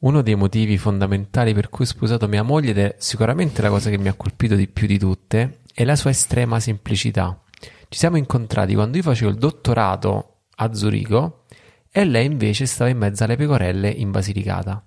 Uno dei motivi fondamentali per cui ho sposato mia moglie, ed è sicuramente la cosa che mi ha colpito di più di tutte, è la sua estrema semplicità. Ci siamo incontrati quando io facevo il dottorato a Zurigo e lei invece stava in mezzo alle pecorelle in Basilicata.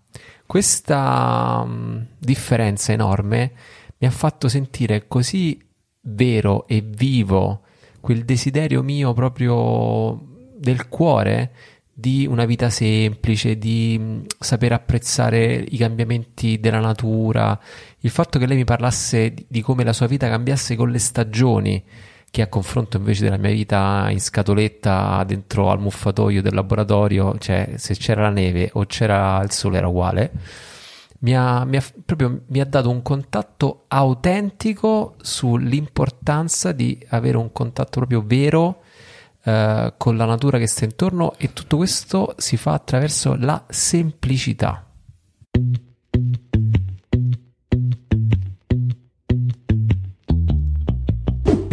Questa um, differenza enorme mi ha fatto sentire così vero e vivo quel desiderio mio proprio del cuore di una vita semplice, di mm, saper apprezzare i cambiamenti della natura, il fatto che lei mi parlasse di, come la sua vita cambiasse con le stagioni, che a confronto invece della mia vita in scatoletta dentro al muffatoio del laboratorio, cioè se c'era la neve o c'era il sole era uguale, mi ha, mi ha, proprio, mi ha dato un contatto autentico sull'importanza di avere un contatto proprio vero eh, con la natura che sta intorno e tutto questo si fa attraverso la semplicità.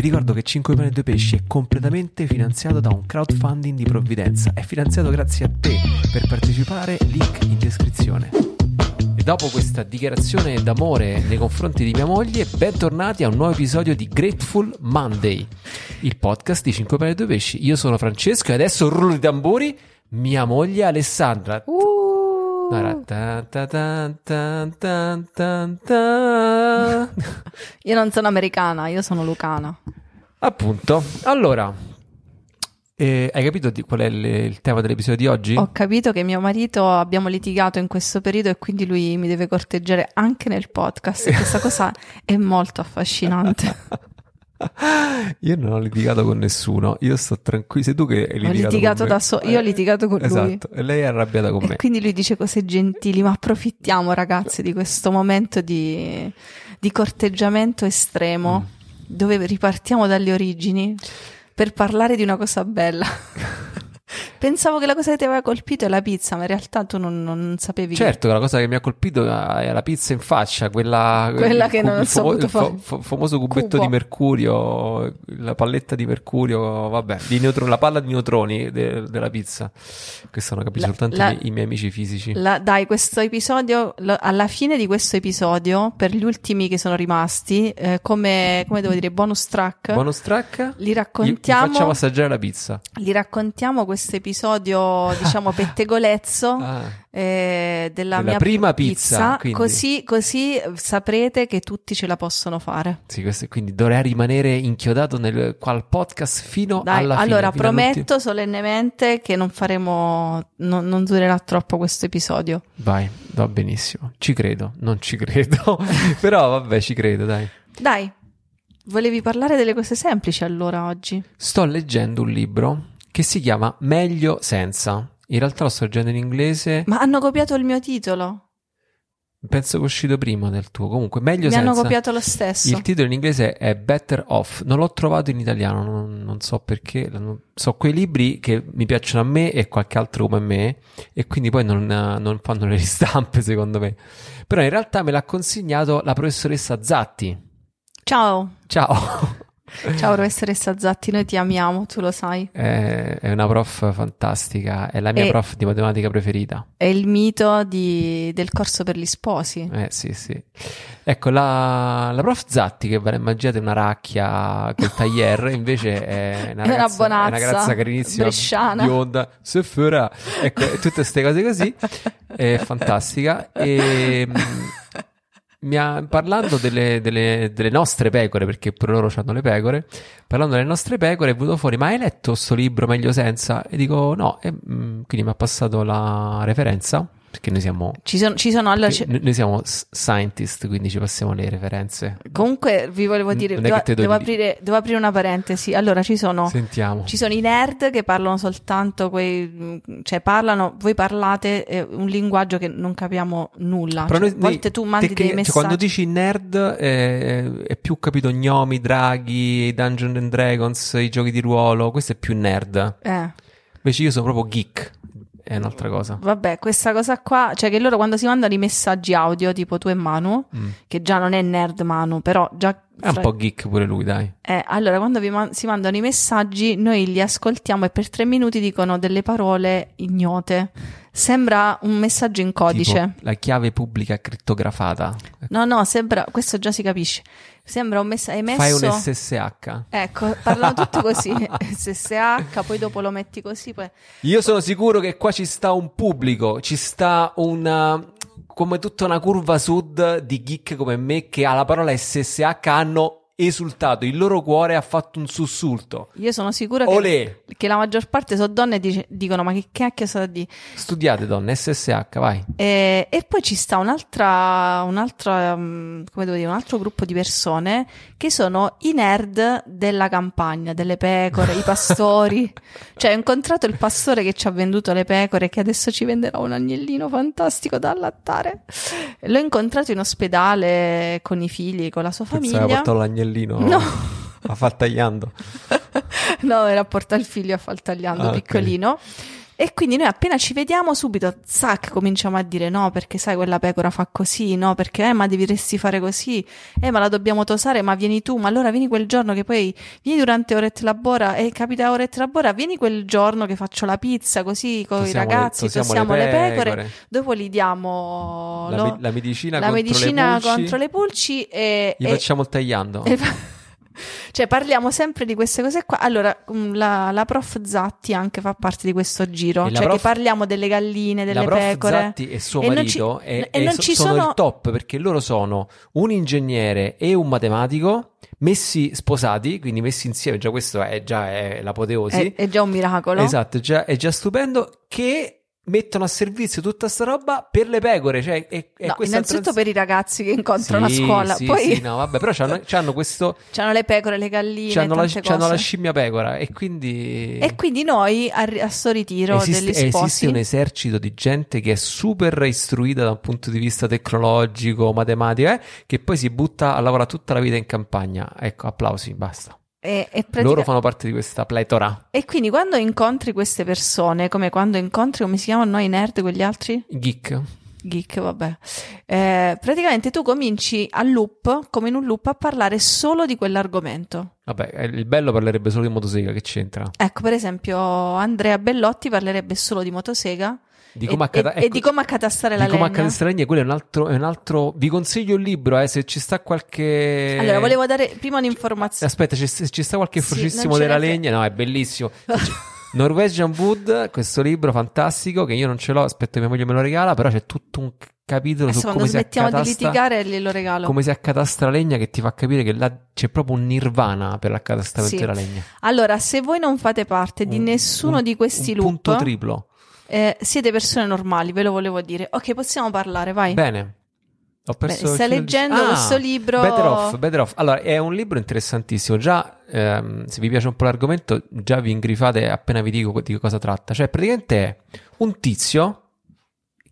Vi ricordo che 5 pane e 2 pesci è completamente finanziato da un crowdfunding di provvidenza. È finanziato grazie a te. Per partecipare, link in descrizione. E dopo questa dichiarazione d'amore nei confronti di mia moglie, bentornati a un nuovo episodio di Grateful Monday, il podcast di 5 pane e 2 pesci. Io sono Francesco e adesso rullo di tamburi, mia moglie Alessandra. Uh. Io non sono americana, io sono lucana. Appunto, allora, eh, hai capito di qual è il, il, tema dell'episodio di oggi? Ho capito che mio marito abbiamo litigato in questo periodo e quindi lui mi deve corteggiare anche nel podcast. Questa cosa è molto affascinante. Io non ho litigato con nessuno, io sto tranquillo. Sei tu che hai litigato, ho litigato da solo, io ho litigato con esatto. lui. e lei è arrabbiata con e me. Quindi lui dice cose gentili, ma approfittiamo ragazzi di questo momento di, di corteggiamento estremo, mm. dove ripartiamo dalle origini per parlare di una cosa bella. Pensavo che la cosa che ti aveva colpito è la pizza, ma in realtà tu non, non sapevi. Certo, che... la cosa che mi ha colpito è la pizza in faccia, quella, quella che non so il, famo- il fa- famoso cubetto Cubo. di mercurio, la palletta di mercurio, vabbè, di neutro- la palla di neutroni de- della pizza. Questo hanno capito La- soltanto la- i, miei, amici fisici. La- dai, questo episodio, lo- alla fine di questo episodio, per gli ultimi che sono rimasti, eh, come, come devo dire, bonus track, Bonus track? li Gli, gli raccontiamo, facciamo assaggiare la pizza. li raccontiamo questo episodio, diciamo, pettegolezzo. Ah, eh, della, Della mia prima pizza, quindi. così, così saprete che tutti ce la possono fare. sì, questo, quindi dovrà rimanere inchiodato nel, qua al podcast fino Dai, alla fine. allora fino all'ultimo- prometto solennemente che non faremo, non, non durerà troppo questo episodio. Vai, va benissimo. Ci credo, non ci credo. Però vabbè, ci credo, dai. Dai, volevi parlare delle cose semplici allora oggi? Sto leggendo un libro che si chiama Meglio senza. In realtà lo sto leggendo in inglese. Ma hanno copiato il mio titolo. Penso che è uscito prima del tuo. Comunque, meglio Mi senza. hanno copiato lo stesso. Il titolo in inglese è Better Off. Non l'ho trovato in italiano, non, non so perché. Non- So quei libri che mi piacciono a me e qualche altro come me, e quindi poi non, non fanno le ristampe, secondo me. Però in realtà me l'ha consegnato la professoressa Zatti. Ciao, Ciao. ciao professoressa Zatti, noi ti amiamo, tu lo sai. È, è una prof fantastica, è la mia E- prof di matematica preferita. È il mito di- del corso per gli sposi. Eh sì, sì. Ecco, la, la prof Zatti, che ve la immaginate una racchia col taglier, invece è una È una ragazza, bonazza, è una ragazza carinissima, bresciana. bionda, se farà. Ecco, tutte queste cose così, è fantastica. E mm, ha, parlando delle, delle- delle nostre pecore, perché pure loro hanno le pecore, parlando delle nostre pecore è venuto fuori, ma hai letto sto libro Meglio Senza? E dico no, e, mm, quindi mi ha passato la referenza, perché noi siamo... Ci sono, ci sono ci- noi siamo scientist, quindi ci passiamo le referenze. comunque vi volevo dire, devo, devo di- aprire, devo aprire una parentesi. Allora, ci sono, Sentiamo. ci sono i nerd che parlano soltanto quei, cioè parlano, voi parlate eh, un linguaggio che non capiamo nulla. Però Cioè, noi- a volte tu mandi perché, dei cioè, messaggi. quando dici nerd eh, è più capito gnomi, draghi, Dungeons and Dragons, i giochi di ruolo, questo è più nerd. Eh, Invece io sono proprio geek, è un'altra cosa. vabbè, questa cosa qua, cioè che loro quando si mandano i messaggi audio, tipo tu e Manu, Mm. che già non è nerd Manu, però già... È un fra- po' geek pure lui, dai. Eh, allora, quando vi man- si mandano i messaggi, noi li ascoltiamo e per tre minuti dicono delle parole ignote. Sembra un messaggio in codice. Tipo la chiave pubblica crittografata. No, no, sembra, questo già si capisce. Sembra un messaggio emesso. Fai un SSH. Ecco, parlano tutto così. SSH, poi dopo lo metti così. Poi... Io sono sicuro che qua ci sta un pubblico, ci sta una come tutta una curva sud di geek come me che alla parola SSH hanno esultato, il loro cuore ha fatto un sussulto. Io sono sicura che, che, la maggior parte sono donne e dice, dicono ma che cacchio sta di... Studiate donne, SSH, vai. E, e poi ci sta un'altra, un'altra um, come devo dire, un altro gruppo di persone che sono i nerd della campagna, delle pecore, i pastori. Cioè ho incontrato il pastore che ci ha venduto le pecore che adesso ci venderà un agnellino fantastico da allattare. L'ho incontrato in ospedale con i figli, con la sua famiglia. Pensavo portato l'agnellino agnellino no. a Faltagliando. no, era a portare il figlio a Faltagliando, ah, piccolino. Okay. E quindi noi appena ci vediamo subito, zac, cominciamo a dire no, perché sai quella pecora fa così, no, perché eh, ma dovresti fare così, eh, ma la dobbiamo tosare, ma vieni tu, ma allora vieni quel giorno che poi vieni durante orette labora e eh, capita orette labora, vieni quel giorno che faccio la pizza così con i ragazzi, le, tossiamo, le, pecore. pecore. dopo gli diamo la, lo, la medicina, la contro, medicina le contro le pulci e gli e, facciamo il tagliando. E, cioè, parliamo sempre di queste cose qua. Allora, mm, la, la prof Zatti anche fa parte di questo giro. E cioè, prof, che parliamo delle galline, delle la prof pecore. Zatti e suo e marito ci, e, e, so, sono, sono il top perché loro sono un ingegnere e un matematico messi sposati, quindi messi insieme. Già questo è già è l'apoteosi. È, è già un miracolo. Esatto, già, è già stupendo. Che mettono a servizio tutta sta roba per le pecore. Cioè, è, è no, innanzitutto trans... per i ragazzi che incontrano sì, a scuola. Sì, poi... sì, no, vabbè, però c'hanno, c'hanno questo. C'hanno le pecore, le galline. C'hanno, la, c'hanno la, scimmia pecora. E quindi. E quindi noi a, a sto ritiro esiste, degli sposi. Esiste un esercito di gente che è super istruita da un punto di vista tecnologico, matematico, eh, che poi si butta a lavorare tutta la vita in campagna. Ecco, applausi, basta. E, e pratica... Loro fanno parte di questa pletora. E quindi quando incontri queste persone, come quando incontri, come si chiamano noi nerd, quegli altri? Geek. Geek, vabbè. Eh, praticamente tu cominci a loop, come in un loop, a parlare solo di quell'argomento. Vabbè, il bello parlerebbe solo di motosega, che c'entra? Ecco, per esempio, Andrea Bellotti parlerebbe solo di motosega di come e, accata- ecco, di come accatastare la di come legna. accatastare la legna, quello è un, altro, è un altro. Vi consiglio il libro, eh, se ci sta qualche. Allora, volevo dare prima un'informazione. Aspetta, ci, ci sta qualche sì, fruscissimo della legna? No, è bellissimo. Norwegian Wood, questo libro fantastico che io non ce l'ho, aspetta che mia moglie me lo regala, però c'è tutto un capitolo Adesso su come si accatasta di litigare glielo regalo. come si accatasta la legna che ti fa capire che là c'è proprio un nirvana per l'accatastamento sì. della legna. Allora, se voi non fate parte di nessuno un, di questi un loop, punto triplo eh, siete persone normali, ve lo volevo dire. Ok, possiamo parlare, vai. Bene. Ho perso Beh, stai leggendo di... ah, questo libro. Better Off, Better Off. Allora, è un libro interessantissimo. Già, ehm, se vi piace un po' l'argomento, già vi ingrifate appena vi dico di cosa tratta. Cioè, praticamente è un tizio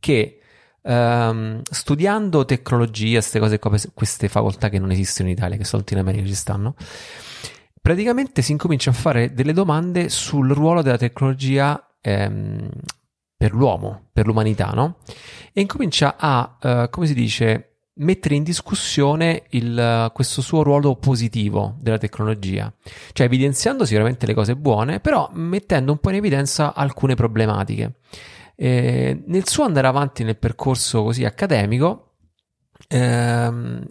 che ehm, studiando tecnologia, queste cose qua, queste facoltà che non esistono in Italia, che soltanto in America ci stanno, praticamente si incomincia a fare delle domande sul ruolo della tecnologia ehm, per l'uomo, per l'umanità, no? E incomincia a, uh, come si dice, mettere in discussione il, questo suo ruolo positivo della tecnologia, cioè evidenziando sicuramente le cose buone, però mettendo un po' in evidenza alcune problematiche. E nel suo andare avanti nel percorso così accademico, ehm,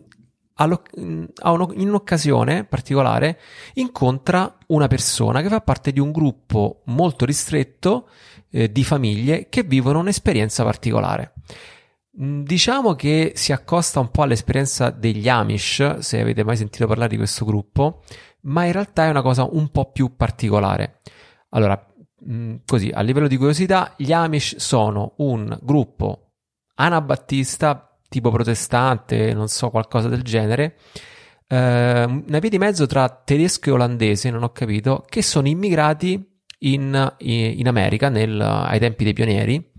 in un'occasione particolare incontra una persona che fa parte di un gruppo molto ristretto eh, di famiglie che vivono un'esperienza particolare. Mm, diciamo che si accosta un po' all'esperienza degli Amish, se avete mai sentito parlare di questo gruppo, ma in realtà è una cosa un po' più particolare. Allora, mm, così, a livello di curiosità, gli Amish sono un gruppo anabattista tipo protestante, non so, qualcosa del genere. Uh, una via di mezzo tra tedesco e olandese, non ho capito, che sono immigrati in, in America nel, ai tempi dei pionieri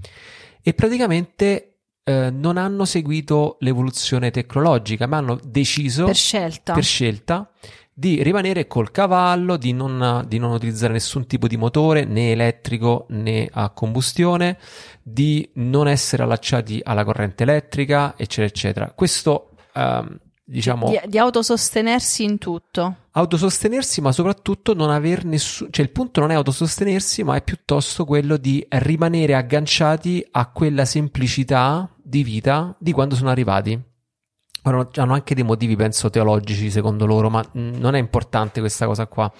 e praticamente uh, non hanno seguito l'evoluzione tecnologica, ma hanno deciso per scelta, per scelta di rimanere col cavallo, di non, di non, utilizzare nessun tipo di motore, né elettrico né a combustione, di non essere allacciati alla corrente elettrica, eccetera, eccetera. Questo um, diciamo... Di, di autosostenersi in tutto. Autosostenersi, ma soprattutto non aver nessuno... Cioè il punto non è autosostenersi, ma è piuttosto quello di rimanere agganciati a quella semplicità di vita di quando sono arrivati. Ora, hanno anche dei motivi, penso, teologici secondo loro, ma non è importante questa cosa qua.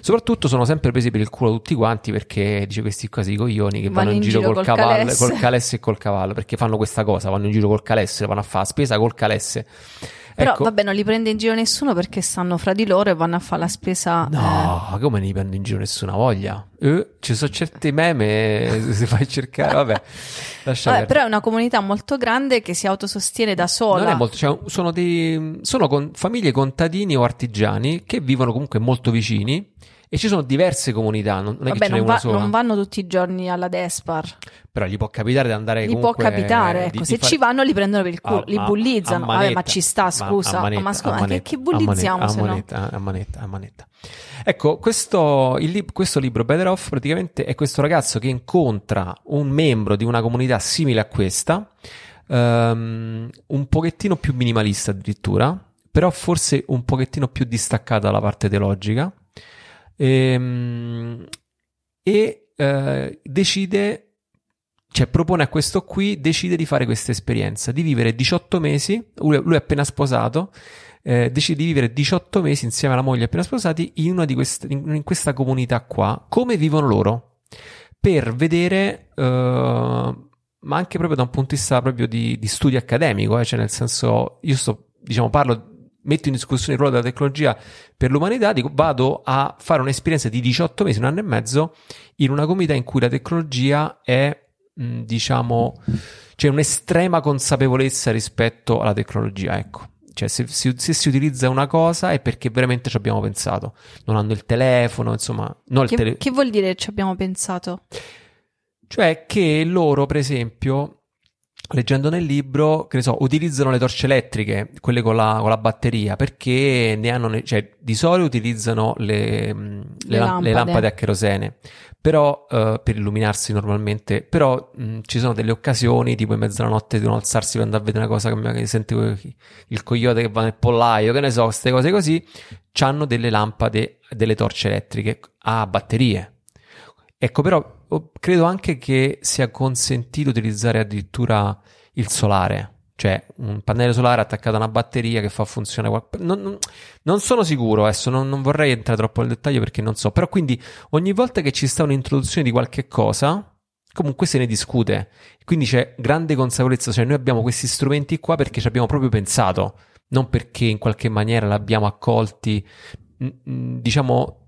Soprattutto sono sempre presi per il culo tutti quanti perché dice questi quasi coglioni che vanno, vanno in, giro, giro col, col, cavallo, calesse. col calesse e col cavallo perché fanno questa cosa, vanno in giro col calesse, vanno a fare spesa col calesse. Però ecco. vabbè, non li prende in giro nessuno perché stanno fra di loro e vanno a fare la spesa. No, eh. come non li prende in giro nessuna voglia? Eh, ci sono certi meme, se fai cercare, vabbè. vabbè però è una comunità molto grande che si autosostiene da sola. Non è molto, cioè, sono, dei, sono con, famiglie contadini o artigiani che vivono comunque molto vicini e ci sono diverse comunità, non, non è Vabbè, che ce n'è una va, sola. non vanno tutti i giorni alla Despar. Però gli può capitare di andare Gli comunque... può capitare, ecco, di, se di fare... ci vanno li prendono per il culo, a, li bullizzano. a Vabbè, manetta, ma ci sta, scusa. a manetta, ma scusa, manetta, che, che bullizziamo a se manetta, no? A manetta, a manetta. Ecco, questo, lib- questo libro, Better Off, praticamente è questo ragazzo che incontra un membro di una comunità simile a questa, um, un pochettino più minimalista addirittura, però forse un pochettino più distaccata dalla parte teologica, Ehm, e eh, decide, cioè propone a questo qui, decide di fare questa esperienza, di vivere 18 mesi, lui, lui è appena sposato, eh, decide di vivere 18 mesi insieme alla moglie appena sposati in, una di queste, in, in questa comunità qua, come vivono loro, per vedere... Uh, ma anche proprio da un punto di vista proprio di, di studio accademico, eh? cioè nel senso, io sto, diciamo, parlo metto in discussione il ruolo della tecnologia per l'umanità, dico vado a fare un'esperienza di 18 mesi, un anno e mezzo, in una comunità in cui la tecnologia è, mh, diciamo, c'è un'estrema consapevolezza rispetto alla tecnologia, ecco. Cioè, se, se, se, si utilizza una cosa è perché veramente ci abbiamo pensato. Non hanno il telefono, insomma. Che, il tele... che vuol dire ci abbiamo pensato? Cioè che loro, per esempio, leggendo nel libro, che ne so, utilizzano le torce elettriche, quelle con la, con la batteria, perché ne hanno, cioè, di solito utilizzano le, le, le, lampade. le lampade. a kerosene, però, uh, per illuminarsi normalmente, però mh, ci sono delle occasioni, tipo in mezzo alla notte devono alzarsi per andare a vedere una cosa che mi sente il coyote che va nel pollaio, che ne so, queste cose così, hanno delle lampade, delle torce elettriche a batterie. Ecco, però credo anche che sia consentito utilizzare addirittura il solare, cioè un pannello solare attaccato a una batteria che fa funzionare qualcosa. Non, non, non, sono sicuro adesso, non, non, vorrei entrare troppo nel dettaglio perché non so, però quindi ogni volta che ci sta un'introduzione di qualche cosa, comunque se ne discute. Quindi c'è grande consapevolezza, cioè noi abbiamo questi strumenti qua perché ci abbiamo proprio pensato, non perché in qualche maniera l'abbiamo accolti, diciamo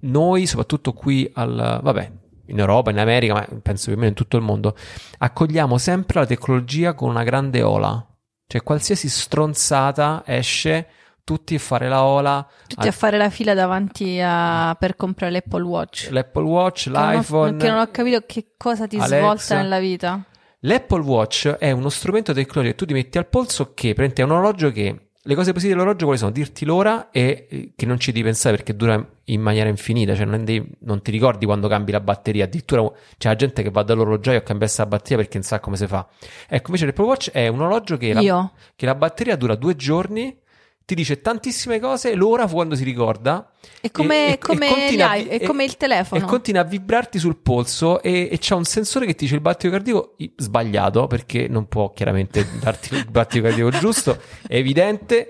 noi, soprattutto qui al, vabbè, in Europa, in America, ma penso più o meno in tutto il mondo, accogliamo sempre la tecnologia con una grande ola. Cioè, qualsiasi stronzata esce, tutti a fare la ola. Tutti a, fare la fila davanti a... per comprare l'Apple Watch. L'Apple Watch, che l'iPhone. Non ho, che non ho capito che cosa ti Alexa. svolta nella vita. L'Apple Watch è uno strumento tecnologico che tu ti metti al polso che è un orologio che le cose positive dell'orologio quali sono? Dirti l'ora e eh, che non ci devi pensare perché dura in maniera infinita, cioè non, devi, non ti ricordi quando cambi la batteria, addirittura c'è la gente che va dall'orologiaio a cambiare la batteria perché non sa come si fa. Ecco, invece l'Apple Watch è un orologio che la, che la batteria dura due giorni ti dice tantissime cose, l'ora quando si ricorda. È come, e, come, e è come il telefono. E continua a vibrarti sul polso e, e c'è un sensore che ti dice il battito cardiaco sbagliato, perché non può chiaramente darti il battito cardiaco giusto, è evidente,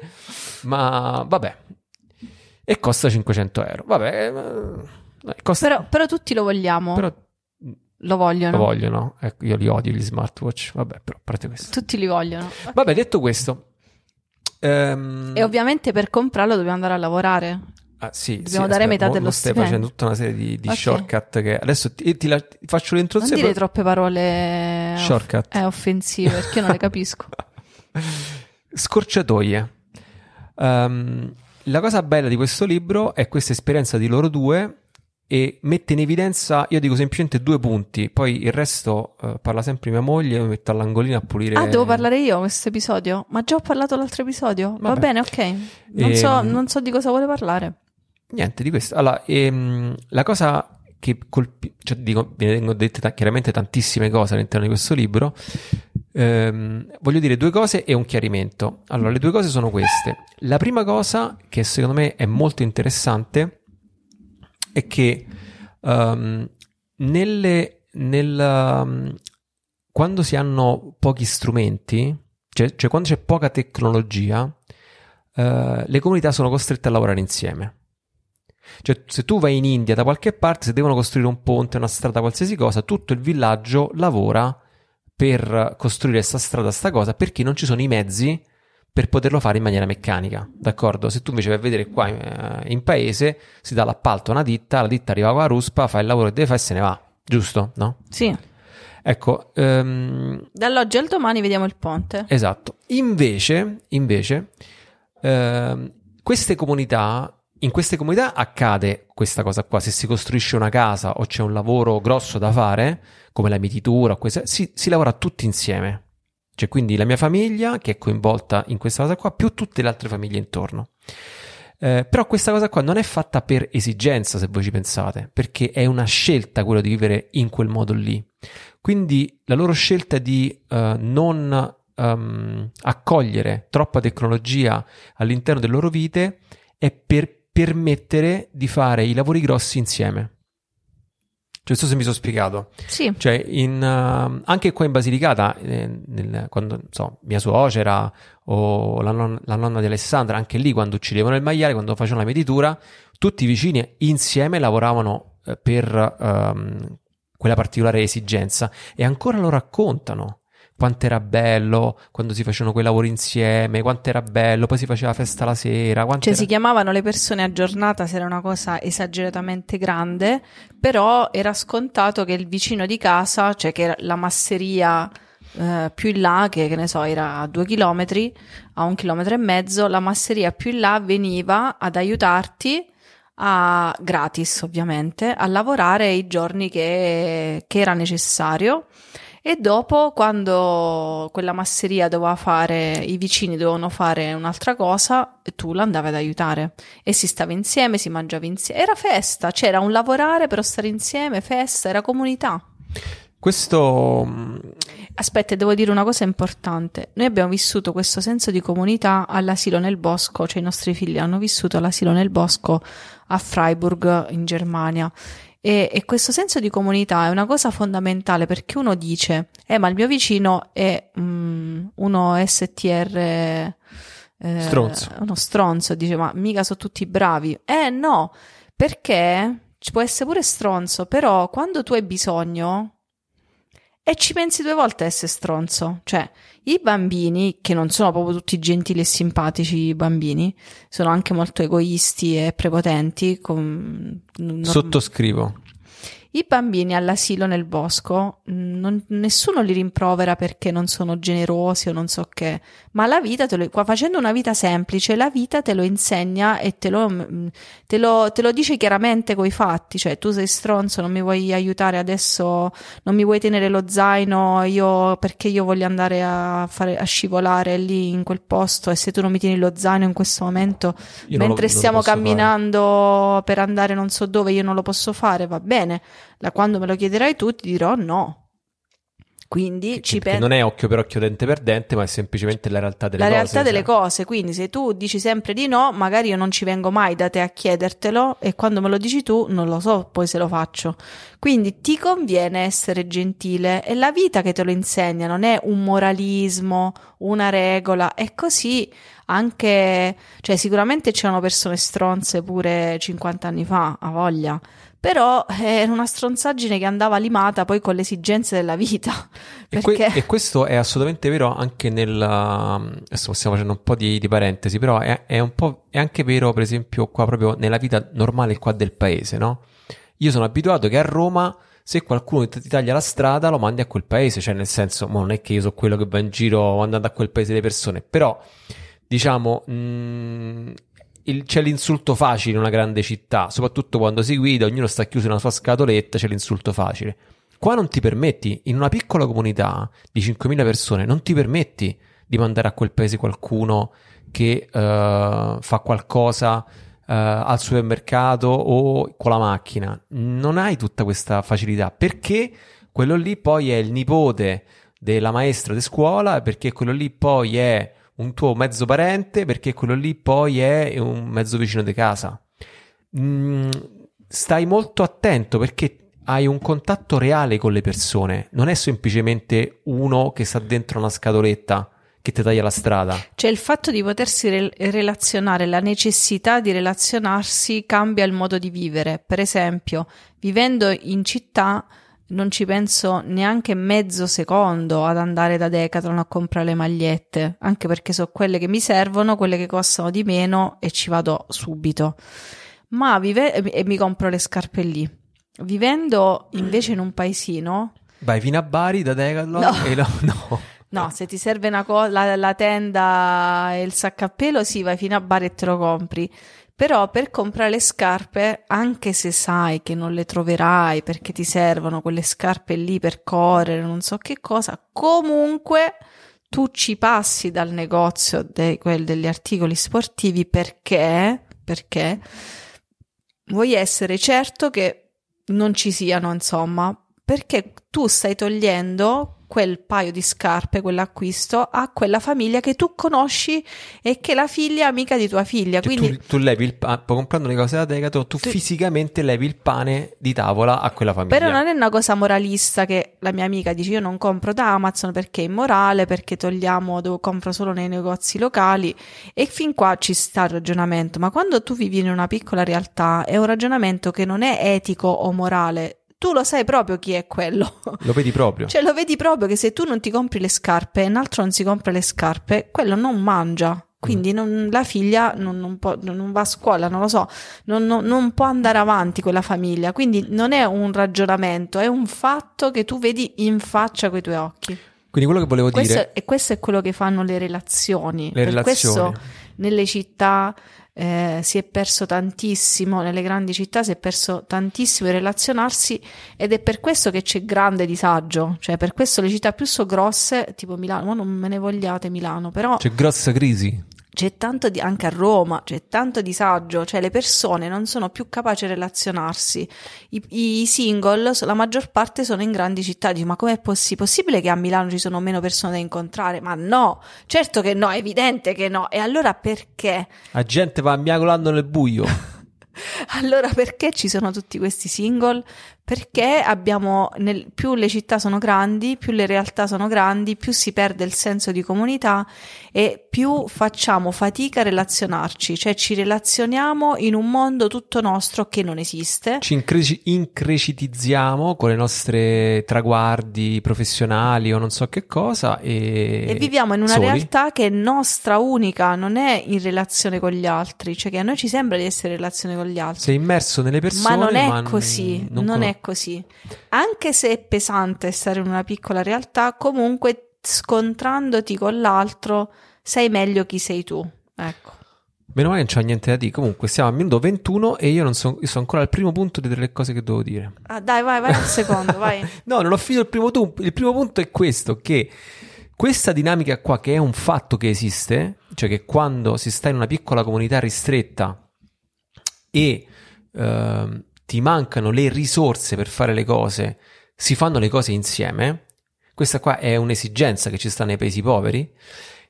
ma vabbè. E costa 500 euro. Vabbè, eh, costa... Però, però, tutti lo vogliamo. Però... Lo vogliono. Lo vogliono. Ecco, io li odio gli smartwatch. Vabbè, però a parte questo. Tutti li vogliono. Vabbè, detto questo, Um, e ovviamente per comprarlo dobbiamo andare a lavorare. Ah, sì, Dobbiamo sì, dare aspetta, metà mo, dello mo stai stipendio. facendo tutta una serie di, di okay. shortcut che adesso ti, ti, la, ti faccio l'introduzione. Non dire troppe parole shortcut. Off- eh, offensive perché io non le capisco. Scorciatoie. Um, la cosa bella di questo libro è questa esperienza di loro due e mette in evidenza, io dico semplicemente due punti, poi il resto uh, parla sempre mia moglie, io mi metto all'angolino a pulire. Ah, devo parlare io questo episodio? Ma già ho parlato l'altro episodio? Vabbè. Va bene, ok. Non, e... so, ehm, non so di cosa vuole parlare. Niente di questo. Allora, ehm, la cosa che colpisce, cioè dico, vengono dette t- chiaramente tantissime cose all'interno di questo libro, Ehm, voglio dire due cose e un chiarimento. Allora, le due cose sono queste. La prima cosa, che secondo me è molto interessante, è che um, nelle, nel, um, quando si hanno pochi strumenti, cioè, cioè quando c'è poca tecnologia, uh, le comunità sono costrette a lavorare insieme. Cioè, se tu vai in India da qualche parte, se devono costruire un ponte, una strada, qualsiasi cosa, tutto il villaggio lavora per costruire questa strada, sta cosa, perché non ci sono i mezzi per poterlo fare in maniera meccanica, d'accordo? Se tu invece vai a vedere qua in, eh, in paese, si dà l'appalto a una ditta, la ditta arriva con la ruspa, fa il lavoro che deve fare e se ne va, giusto? No? Sì. Ecco. Um, Dall'oggi al domani vediamo il ponte. Esatto. Invece, invece uh, queste comunità in queste comunità accade questa cosa qua, se si costruisce una casa o c'è un lavoro grosso da fare, come la mietitura, questa, si, si lavora tutti insieme. Cioè quindi la mia famiglia che è coinvolta in questa cosa qua, più tutte le altre famiglie intorno. Eh, però questa cosa qua non è fatta per esigenza, se voi ci pensate, perché è una scelta quello di vivere in quel modo lì. Quindi la loro scelta di uh, non um, accogliere troppa tecnologia all'interno delle loro vite è per permettere di fare i lavori grossi insieme. Cioè, so se mi sono spiegato. Sì. Cioè, in, uh, anche qua in Basilicata, eh, nel, quando so, mia suocera o la, non, la, nonna di Alessandra, anche lì quando uccidevano il maiale, quando facevano la meditura, tutti i vicini insieme lavoravano eh, per um, quella particolare esigenza e ancora lo raccontano quanto era bello quando si facevano quei lavori insieme, quanto era bello, poi si faceva festa la sera. Cioè era... si chiamavano le persone a giornata se era una cosa esageratamente grande, però era scontato che il vicino di casa, cioè che la masseria eh, più in là, che, che ne so, era a due chilometri, a un chilometro e mezzo, la masseria più in là veniva ad aiutarti a, gratis ovviamente, a lavorare i giorni che, che era necessario e dopo, quando quella masseria doveva fare, i vicini dovevano fare un'altra cosa, tu l'andavi ad aiutare. E si stava insieme, si mangiava insieme. Era festa, c'era un lavorare però stare insieme, festa, era comunità. Questo. Aspetta, devo dire una cosa importante. Noi abbiamo vissuto questo senso di comunità all'asilo nel bosco, cioè i nostri figli hanno vissuto all'asilo nel bosco a Freiburg in Germania e, e, questo senso di comunità è una cosa fondamentale perché uno dice, eh, ma il mio vicino è um, uno STR. Eh, stronzo. Uno stronzo, dice, ma mica sono tutti bravi. Eh no, perché ci può essere pure stronzo, però quando tu hai bisogno e ci pensi due volte a essere stronzo, cioè i bambini, che non sono proprio tutti gentili e simpatici, bambini, sono anche molto egoisti e prepotenti. Con... Sottoscrivo. I bambini all'asilo nel bosco, mm, non, nessuno li rimprovera perché non sono generosi o non so che, ma la vita, te lo, facendo una vita semplice, la vita te lo insegna e te lo, mm, te lo, te lo dice chiaramente coi fatti, cioè tu sei stronzo, non mi vuoi aiutare adesso, non mi vuoi tenere lo zaino io, perché io voglio andare a, fare, a scivolare lì in quel posto? E se tu non mi tieni lo zaino in questo momento, io mentre lo, stiamo camminando fare. per andare non so dove, io non lo posso fare, va bene da quando me lo chiederai tu ti dirò no. Quindi che, ci penso. Non è occhio per occhio, dente per dente, ma è semplicemente la realtà delle la cose. La realtà delle cioè. cose. Quindi, se tu dici sempre di no, magari io non ci vengo mai da te a chiedertelo, e quando me lo dici tu, non lo so poi se lo faccio. Quindi ti conviene essere gentile. È la vita che te lo insegna, non è un moralismo, una regola. È così anche. Cioè, sicuramente c'erano persone stronze pure 50 anni fa, a voglia però era una stronzaggine che andava limata poi con le esigenze della vita. E, que- e questo è assolutamente vero anche nel... adesso stiamo facendo un po' di, di parentesi, però è, è, un po', è anche vero per esempio qua proprio nella vita normale qua del paese, no? Io sono abituato che a Roma se qualcuno ti taglia la strada lo mandi a quel paese, cioè nel senso, non è che io sono quello che va in giro andando a quel paese le persone, però diciamo mh, mm, il, c'è l'insulto facile in una grande città, soprattutto quando si guida, ognuno sta chiuso nella sua scatoletta, c'è l'insulto facile. Qua non ti permetti, in una piccola comunità di 5.000 persone, non ti permetti di mandare a quel paese qualcuno che uh, fa qualcosa uh, al supermercato o con la macchina. Non hai tutta questa facilità perché quello lì poi è il nipote della maestra di scuola, perché quello lì poi è un tuo mezzo parente, perché quello lì poi è un mezzo vicino di casa. Mm, stai molto attento perché hai un contatto reale con le persone, non è semplicemente uno che sta dentro una scatoletta che ti taglia la strada. Cioè il fatto di potersi re- relazionare, la necessità di relazionarsi cambia il modo di vivere. Per esempio, vivendo in città non ci penso neanche mezzo secondo ad andare da Decathlon a comprare le magliette, anche perché so quelle che mi servono, quelle che costano di meno e ci vado subito. Ma vive e mi compro le scarpe lì. Vivendo invece in un paesino Vai fino a Bari da Decathlon No. e no, no. No, se ti serve una co- la, la tenda e il sacco a pelo, sì, vai fino a bar e te lo compri. Però per comprare le scarpe, anche se sai che non le troverai perché ti servono quelle scarpe lì per correre, non so che cosa, comunque tu ci passi dal negozio dei, quel- degli articoli sportivi perché, perché vuoi essere certo che non ci siano, insomma, perché tu stai togliendo quel paio di scarpe, quell'acquisto, a quella famiglia che tu conosci e che la figlia è amica di tua figlia. Cioè, Quindi tu, tu levi il pane, comprando le cose da Decathlon, tu Tu- fisicamente levi il pane di tavola a quella famiglia. Però non è una cosa moralista che la mia amica dice io non compro da Amazon perché è immorale, perché togliamo, devo, compro solo nei negozi locali e fin qua ci sta il ragionamento, ma quando tu vivi in una piccola realtà è un ragionamento che non è etico o morale, tu lo sai proprio chi è quello. Lo vedi proprio. Cioè lo vedi proprio che se tu non ti compri le scarpe e un altro non si compra le scarpe, quello non mangia. Quindi non- la figlia non, non può- non va a scuola, non lo so, non, può andare avanti quella famiglia. Quindi non è un ragionamento, è un fatto che tu vedi in faccia coi tuoi occhi. Quindi quello che volevo Questo, dire... e questo è quello che fanno le relazioni. Le per relazioni. questo nelle città eh, si è perso tantissimo, nelle grandi città si è perso tantissimo il relazionarsi ed è per questo che c'è grande disagio. Cioè, per questo le città più so grosse, tipo Milano, non me ne vogliate Milano, però C'è grossa crisi. C'è tanto di, anche a Roma, c'è tanto disagio, cioè le persone non sono più capaci di relazionarsi. I, i single, la maggior parte sono in grandi città. Dici, ma com'è possi- possibile che a Milano ci sono meno persone da incontrare? Ma no, certo che no, è evidente che no. E allora perché? La gente va miagolando nel buio. Allora perché ci sono tutti questi single? Perché abbiamo, nel- più le città sono grandi, più le realtà sono grandi, più si perde il senso di comunità e più facciamo fatica a relazionarci, cioè ci relazioniamo in un mondo tutto nostro che non esiste. Ci increci- increcitizziamo con le nostre traguardi professionali o non so che cosa e, E viviamo in una soli. realtà che è nostra unica, non è in relazione con gli altri, cioè che a noi ci sembra di essere in relazione con gli altri. Sei immerso nelle persone, Ma non è ma così, non, non, con- è così. Anche se è pesante stare in una piccola realtà, comunque scontrandoti con l'altro sei meglio chi sei tu. Ecco. Meno male che non c'è niente da dire. Comunque, siamo al minuto 21 e io non so, io sono ancora al primo punto delle tre cose che devo dire. Ah, dai, vai, vai al secondo, vai. No, non ho finito il primo punto. Il primo punto è questo: che questa dinamica qua, che è un fatto che esiste, cioè che quando si sta in una piccola comunità ristretta e ehm, ti mancano le risorse per fare le cose, si fanno le cose insieme. Questa qua è un'esigenza che ci sta nei paesi poveri.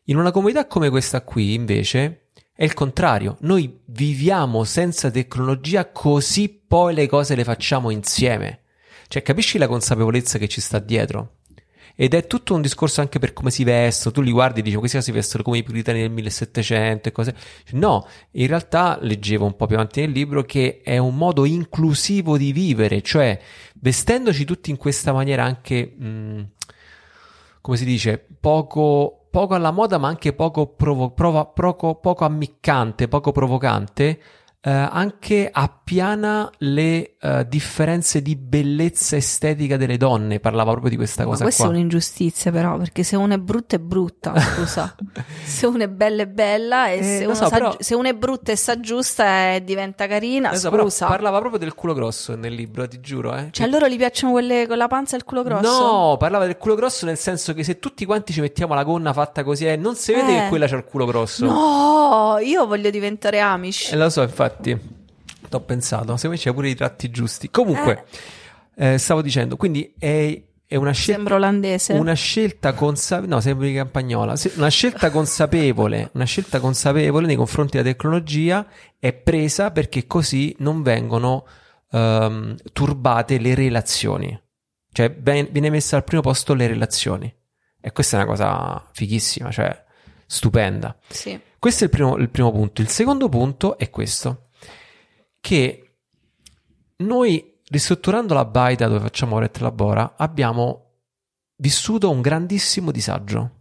In una comunità come questa qui, invece, è il contrario. Noi viviamo senza tecnologia, così poi le cose le facciamo insieme. Cioè, capisci la consapevolezza che ci sta dietro? Ed è tutto un discorso anche per come si vestono. Tu li guardi e dici, questi si vestono come i puritani del 1700 e cose. No, in realtà leggevo un po' più avanti nel libro che è un modo inclusivo di vivere, cioè vestendoci tutti in questa maniera anche, mh, come si dice, poco, poco alla moda, ma anche poco, provo- prova- poco, poco ammiccante, poco provocante, eh, anche appiana le eh, differenze di bellezza estetica delle donne. Parlava proprio di questa Ma cosa questa qua. è un'ingiustizia, però, perché se uno è brutta è brutta, scusa. se uno è bella è bella, e Eh, se, uno so, sa- però- se uno è brutta e Eh, s'aggiusta e diventa carina, so, scusa. parlava proprio del culo grosso nel libro, ti giuro. Eh. Cioè, a loro gli piacciono quelle con la panza e il culo grosso? No, parlava del culo grosso nel senso che se tutti quanti ci mettiamo la gonna fatta così, eh, non si vede Eh. che quella c'ha il culo grosso. No, io voglio diventare Amish. Eh, lo so, infatti. T'ho pensato, secondo me c'è pure i tratti giusti. Comunque, eh, stavo dicendo, quindi è, è una scelta, Sembra olandese. una scelta consapevole, no, sembri campagnola, una scelta consapevole, una scelta consapevole nei confronti della tecnologia è presa perché così non vengono ehm, turbate le relazioni. Cioè ven- viene messa al primo posto le relazioni. E questa è una cosa fighissima, cioè stupenda. Sì. Questo è il primo, il primo punto. Il secondo punto è questo, che noi ristrutturando la baita dove facciamo ora e labora abbiamo vissuto un grandissimo disagio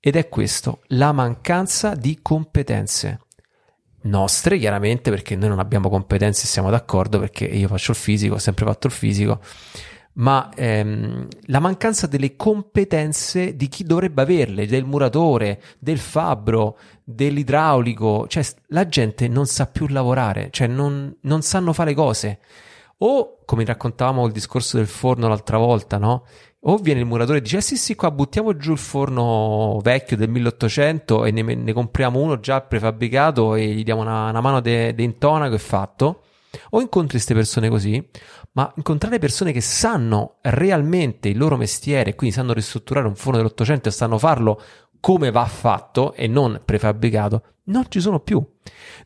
ed è questo, la mancanza di competenze nostre, chiaramente, perché noi non abbiamo competenze siamo d'accordo, perché io faccio il fisico, ho sempre fatto il fisico, ma ehm, la mancanza delle competenze di chi dovrebbe averle, del muratore, del fabbro, dell'idraulico, cioè la gente non sa più lavorare, cioè non, non sanno fare cose. O, come raccontavamo il discorso del forno l'altra volta, no? O viene il muratore e dice: eh sì, sì, qua buttiamo giù il forno vecchio del 1800 e ne, ne compriamo uno già prefabbricato e gli diamo una, una mano di intonaco e fatto. O incontri queste persone così, ma incontrare persone che sanno realmente il loro mestiere, quindi sanno ristrutturare un forno dell'Ottocento e sanno farlo come va fatto e non prefabbricato, non ci sono più.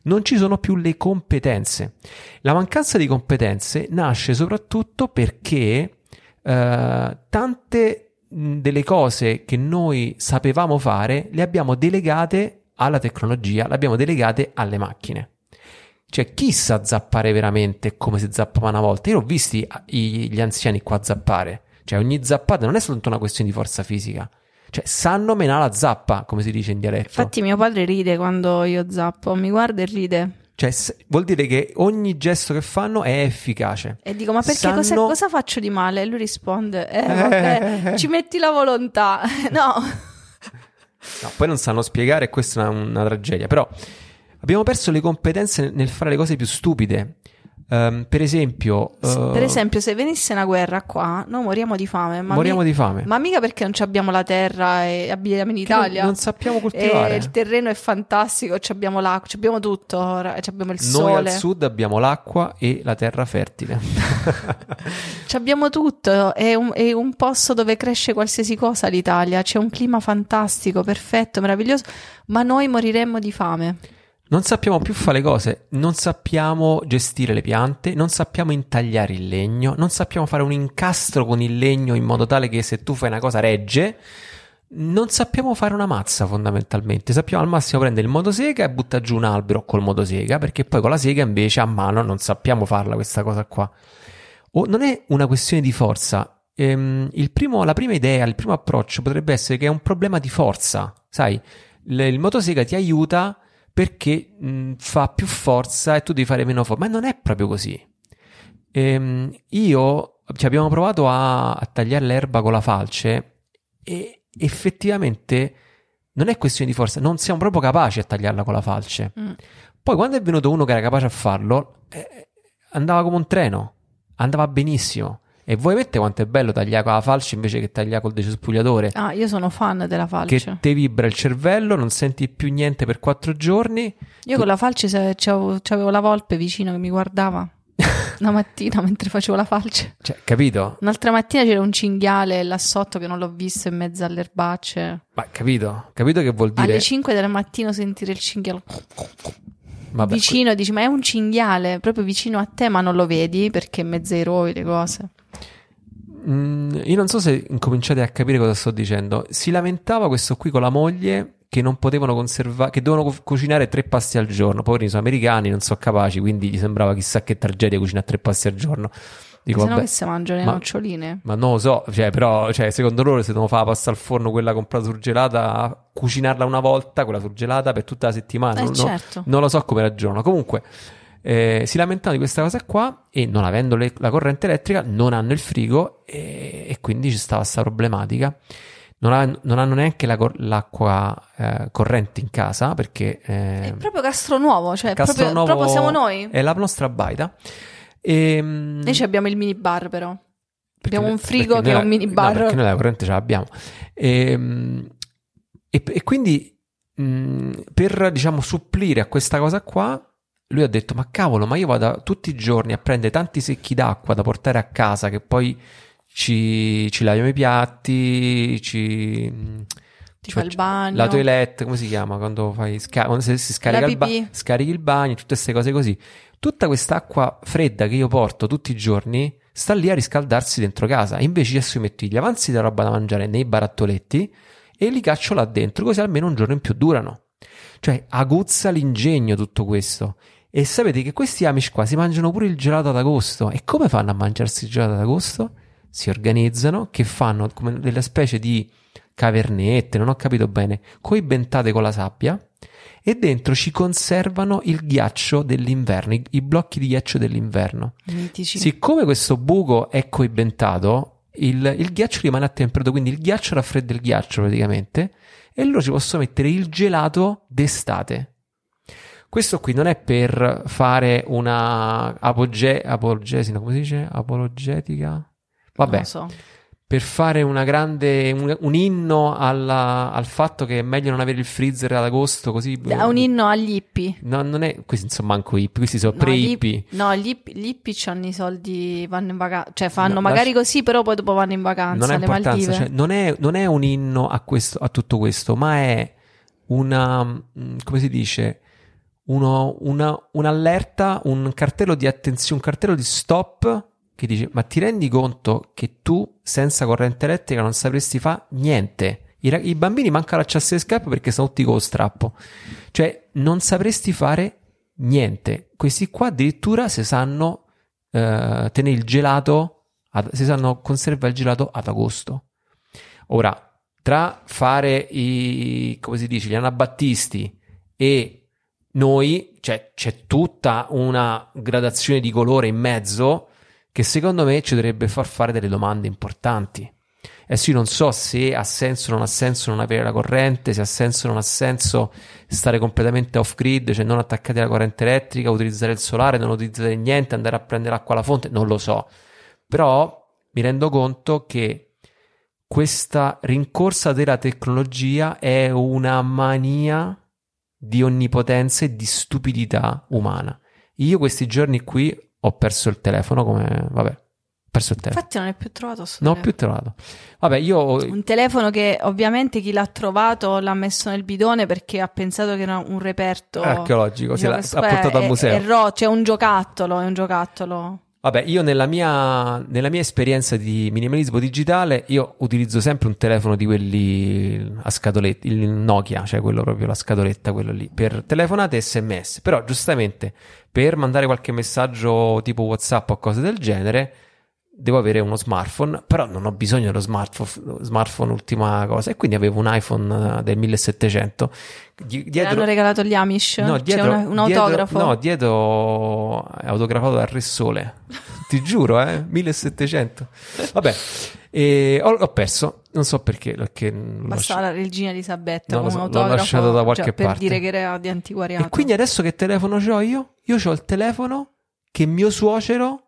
Non ci sono più le competenze. La mancanza di competenze nasce soprattutto perché eh, tante delle cose che noi sapevamo fare le abbiamo delegate alla tecnologia, le abbiamo delegate alle macchine. Cioè, chi sa zappare veramente come si zappava una volta? Io ho visti ah, gli anziani qua zappare. Cioè, ogni zappata non è soltanto una questione di forza fisica. Cioè, sanno menare la zappa, come si dice in dialetto. Infatti mio padre ride quando io zappo, mi guarda e ride. Cioè, vuol dire che ogni gesto che fanno è efficace. E dico, ma perché Sanno- cosa, cosa faccio di male? E lui risponde, eh, vabbè, ci metti la volontà. no. No, poi non sanno spiegare questa è una, una tragedia. Però abbiamo perso le competenze nel fare le cose più stupide. Ehm, per esempio, eh, Per esempio, se venisse una guerra qua, noi moriamo di fame. Ma moriamo mi- di fame. Ma mica perché non ci abbiamo la terra e abitiamo in Che non- Italia. non sappiamo E coltivare. il terreno è fantastico, ci abbiamo l'acqua, ci abbiamo tutto, abbiamo il Noi sole, al sud abbiamo l'acqua e la terra fertile. ci abbiamo tutto. È un, è un posto dove cresce qualsiasi cosa l'Italia. C'è un clima fantastico, perfetto, meraviglioso. Ma noi moriremmo di fame. Non sappiamo più fare le cose, non sappiamo gestire le piante, non sappiamo intagliare il legno, non sappiamo fare un incastro con il legno in modo tale che se tu fai una cosa regge. Non sappiamo fare una mazza fondamentalmente, sappiamo al massimo prendere il motosega e buttare giù un albero col motosega, perché poi con la sega invece a mano non sappiamo farla questa cosa qua. O non è una questione di forza. Ehm, primo- la prima idea, il primo approccio potrebbe essere che è un problema di forza. Sai, il motosega ti aiuta perché mh, fa più forza e tu devi fare meno forza. Ma non è proprio così. Ehm, io ci abbiamo provato a, a tagliare l'erba con la falce e effettivamente non è questione di forza, non siamo proprio capaci a tagliarla con la falce. Mm. Poi quando è venuto uno che era capace a farlo, eh, andava come un treno, andava benissimo. E voi vedete quanto è bello tagliare con la falce invece che tagliare col decespugliatore? Ah, io sono fan della falce. Che te vibra il cervello, non senti più niente per quattro giorni. Io con la falce c'avevo, c'avevo la volpe vicino che mi guardava una mattina mentre facevo la falce. Cioè, capito? Un'altra mattina c'era un cinghiale là sotto che non l'ho visto in mezzo alle erbacce. Ma capito? Capito che vuol dire? Alle 5 del mattino sentire il cinghiale Vabbè, vicino, dici ma è un cinghiale proprio vicino a te ma non lo vedi perché in mezzo ai roi le cose. Mm, io non so se incominciate a capire cosa sto dicendo. Si lamentava questo qui con la moglie che non potevano conservare, che dovevano cu- cucinare tre pasti al giorno. Poveri sono americani, non sono capaci, quindi gli sembrava chissà che tragedia cucinare tre pasti al giorno. Dico, Se no che si mangiano le ma- noccioline. ma non lo so, cioè, però, cioè, secondo loro se devono fare la pasta al forno, quella comprata surgelata, cucinarla una volta, quella surgelata per tutta la settimana. Eh non, non- certo. non lo so come ragionano. Comunque, eh, si lamentano di questa cosa qua e non avendo le- la corrente elettrica non hanno il frigo e, e quindi ci stava questa problematica. Non, ha- non hanno neanche la l'acqua eh, corrente in casa perché eh, È proprio Castronuovo, cioè proprio, Castronovo proprio siamo noi. è la nostra baita. E, Noi ci abbiamo il minibar però. perché abbiamo noi- un frigo che è noi un la- minibar. No, perché noi la corrente ce l'abbiamo. Ehm, E, e quindi mh, per diciamo supplire a questa cosa qua, lui ha detto: Ma cavolo, ma io vado tutti i giorni a prendere tanti secchi d'acqua da portare a casa che poi ci, ci laviamo i piatti, ci... Ti fa il bagno. La toilette, come si chiama? Quando fai sca- quando si, si scarica il, ba- scarichi il bagno, tutte queste cose così. Tutta quest'acqua fredda che io porto tutti i giorni sta lì a riscaldarsi dentro casa. Invece adesso io metto gli avanzi della roba da mangiare nei barattoletti e li caccio là dentro, così almeno un giorno in più durano. Cioè, aguzza l'ingegno tutto questo. E sapete che questi amici qua si mangiano pure il gelato ad agosto. E come fanno a mangiarsi il gelato ad agosto? Si organizzano, che fanno come delle specie di cavernette, non ho capito bene, coibentate con la sabbia e dentro ci conservano il ghiaccio dell'inverno, i, i blocchi di ghiaccio dell'inverno. Mitici. Siccome questo buco è coibentato, il, il ghiaccio rimane a temperatura, quindi il ghiaccio raffredda il ghiaccio praticamente, e loro ci possono mettere il gelato d'estate. Questo qui non è per fare una apoge- apogesi, no, come si dice? Apologetica? Vabbè, so. per fare una grande, un, un inno alla- al fatto che è meglio non avere il freezer ad agosto, così... È un inno agli hippie. No, non è, questi insomma manco hippie, questi sono No, pre-hippie. gli- No, gli hippie, gli hippie hanno i soldi, vanno in vacanza, cioè fanno No, magari lascia- così, però poi dopo vanno in vacanza non importanza, Maldive. cioè, non, è, non è un inno a, questo, a tutto questo, ma è una, mm, come si dice, uno, una, un'allerta, un cartello di attenzione, un cartello di stop che dice, ma ti rendi conto che tu senza corrente elettrica non sapresti fare niente? I, ra- i bambini mancano l'accesso alle scarpe perché sono tutti con lo strappo. Cioè, non sapresti fare niente. Questi qua addirittura si sanno eh, tenere il gelato, ad- si sanno conservare il gelato ad agosto. Ora, tra fare i, come si dice, gli anabattisti e noi, cioè, c'è tutta una gradazione di colore in mezzo che secondo me ci dovrebbe far fare delle domande importanti. Adesso io non so se ha senso o non ha senso non avere la corrente, se ha senso o non ha senso stare completamente off grid, cioè non attaccati alla corrente elettrica, utilizzare il solare, non utilizzare niente, andare a prendere l'acqua alla fonte, non lo so. Però mi rendo conto che questa rincorsa della tecnologia è una mania di onnipotenza e di stupidità umana. Io questi giorni qui ho perso il telefono come... vabbè, perso il telefono. Infatti non è più trovato Non ho più trovato. Vabbè, io... Un telefono che ovviamente chi l'ha trovato l'ha messo nel bidone perché ha pensato che era un reperto Archeologico, se l'ha portato è- al museo. è ro- c'è un giocattolo, è un giocattolo. Vabbè, io nella mia, nella mia esperienza di minimalismo digitale, io utilizzo sempre un telefono di quelli a scatoletta, il Nokia, cioè quello proprio la scatoletta, quello lì, per telefonate e sms. Però giustamente per mandare qualche messaggio tipo WhatsApp o cose del genere, devo avere uno smartphone, però non ho bisogno dello smartphone, smartphone ultima cosa. E quindi avevo un iPhone eh, del 1700. Di- Ti dietro, hanno regalato gli Amish? No, C'è dietro, una- un dietro- autografo? no, dietro è autografato dal Re Sole. Ti giuro, eh? 1700. Vabbè, e ho, ho perso, non so perché. perché l'ho Bastava la regina Elisabetta lo con un so, l'ho autografo lasciato da qualche cioè, per parte. dire che era di antiquariato. E quindi adesso che telefono ho io? Io ho il telefono che mio suocero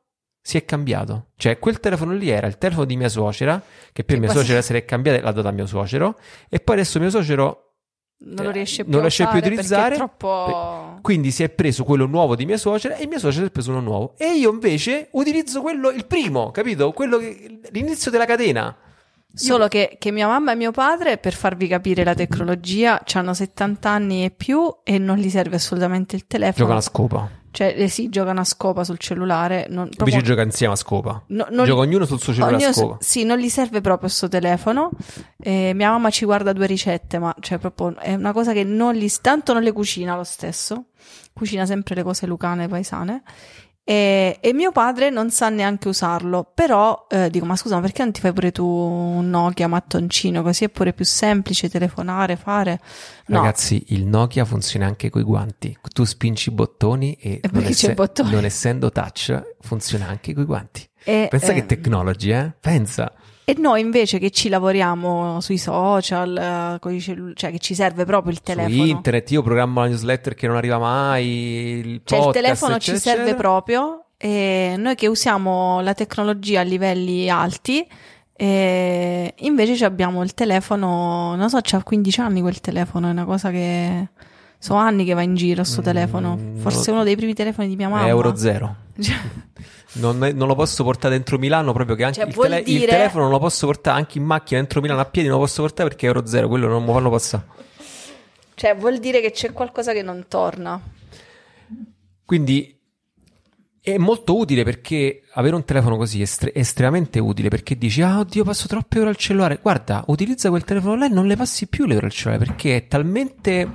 si è cambiato. Cioè, quel telefono lì era il telefono di mia suocera, che per Che mia poi suocera si è cambiato e l'ha dato a mio suocero. E poi adesso mio suocero non lo riesce più non a riesce più a utilizzare, troppo... Quindi si è preso quello nuovo di mia suocera e mia suocera si è preso uno nuovo. E io invece utilizzo quello, il primo, capito? Quello che, l'inizio della catena. Solo che, che mia mamma e mio padre, per farvi capire la tecnologia, hanno 70 anni e più e non gli serve assolutamente il telefono. Giocano a scopa. Cioè, eh sì, giocano a scopa sul cellulare. Non, proprio- Invece gioca insieme a scopa. no- non- Gioca ognuno sul suo cellulare ognuno a scopa. Sì, non gli serve proprio sto telefono. Eh, mia mamma ci guarda due ricette, ma cioè proprio è una cosa che non gli... Tanto non le cucina lo stesso. Cucina sempre le cose lucane, paesane. E, e mio padre non sa neanche usarlo, però eh, dico, ma scusa, ma perché non ti fai pure tu un Nokia mattoncino? Così è pure più semplice telefonare, fare. No, Ragazzi, il Nokia funziona anche coi guanti. Tu spingi i bottoni e, E c'è il bottone? non essendo touch, funziona anche coi guanti. E, Pensa che ehm, technology, eh? Pensa. E noi invece che ci lavoriamo sui social, eh, cellu- cioè che ci serve proprio il telefono. Su internet io programmo la newsletter che non arriva mai, il Cioè il podcast, telefono ci eccetera, serve eccetera. proprio e noi che usiamo la tecnologia a livelli alti, e invece ci abbiamo il telefono, non so, c'ha 15 anni quel telefono, è una cosa che Sono anni che va in giro sto Mm, telefono. Forse no. uno dei primi telefoni di mia mamma. Euro zero. Cioè, Non, non lo posso portare dentro Milano proprio che anche Cioè, il, tele- il dire- telefono non lo posso portare anche in macchina dentro Milano a piedi, non lo posso portare perché è euro zero, quello non mi fanno passare. cioè, vuol dire che c'è qualcosa che non torna. Quindi è molto utile perché avere un telefono così è estre- estremamente utile perché dici ah oddio passo troppe ore al cellulare guarda utilizza quel telefono là e non le passi più le ore al cellulare perché è talmente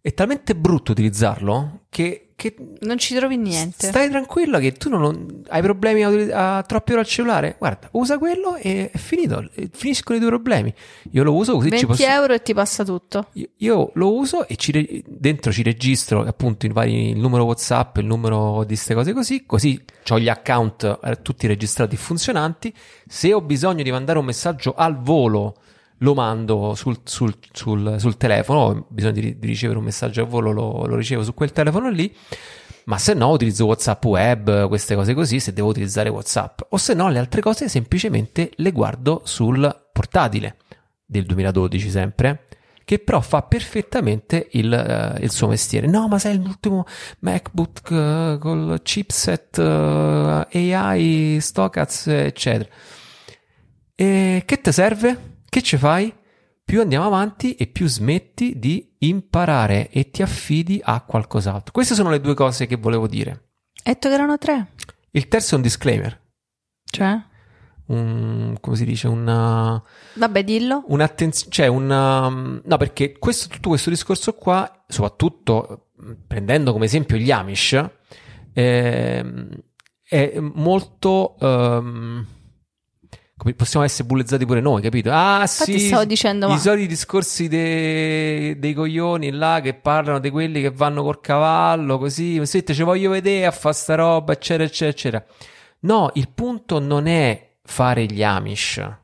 è talmente brutto utilizzarlo che, che Non ci trovi niente. stai tranquillo che tu non, hai problemi a, a troppe ore al cellulare guarda usa quello e è finito finiscono i tuoi problemi io lo uso così 20 ci posso euro e ti passa tutto. io, io lo uso e ci re- dentro ci registro appunto i vari, il numero WhatsApp, il numero di queste cose così, così ho gli account eh, tutti registrati e funzionanti. Se ho bisogno di mandare un messaggio al volo, lo mando sul, sul- sul- sul telefono, ho bisogno di, di ricevere un messaggio al volo, lo, lo ricevo su quel telefono lì. Ma se no utilizzo WhatsApp web, queste cose così, se devo utilizzare WhatsApp. O se no le altre cose semplicemente le guardo sul portatile del 2012 sempre, che però fa perfettamente il, eh, il suo mestiere. No, ma sai l'ultimo MacBook eh, col chipset eh, AI, Stockaz, eccetera. E che ti serve? Che ci fai? Più andiamo avanti e più smetti di imparare e ti affidi a qualcos'altro. Queste sono le due cose che volevo dire. Hai detto che erano tre. Il terzo è un disclaimer, Cioè? un, come si dice, una, Vabbè, dillo. un'attenzione, cioè una, no, perché questo, tutto questo discorso qua, soprattutto mh, prendendo come esempio gli Amish, ehm, è molto, come possiamo essere bullezzati pure noi, capito? Ah, Infatti sì, stavo dicendo, i ma- soliti discorsi dei, dei coglioni là che parlano di quelli che vanno col cavallo, così, senti, ci voglio vedere a fare sta roba, eccetera, eccetera, eccetera. No, il punto non è fare gli Amish.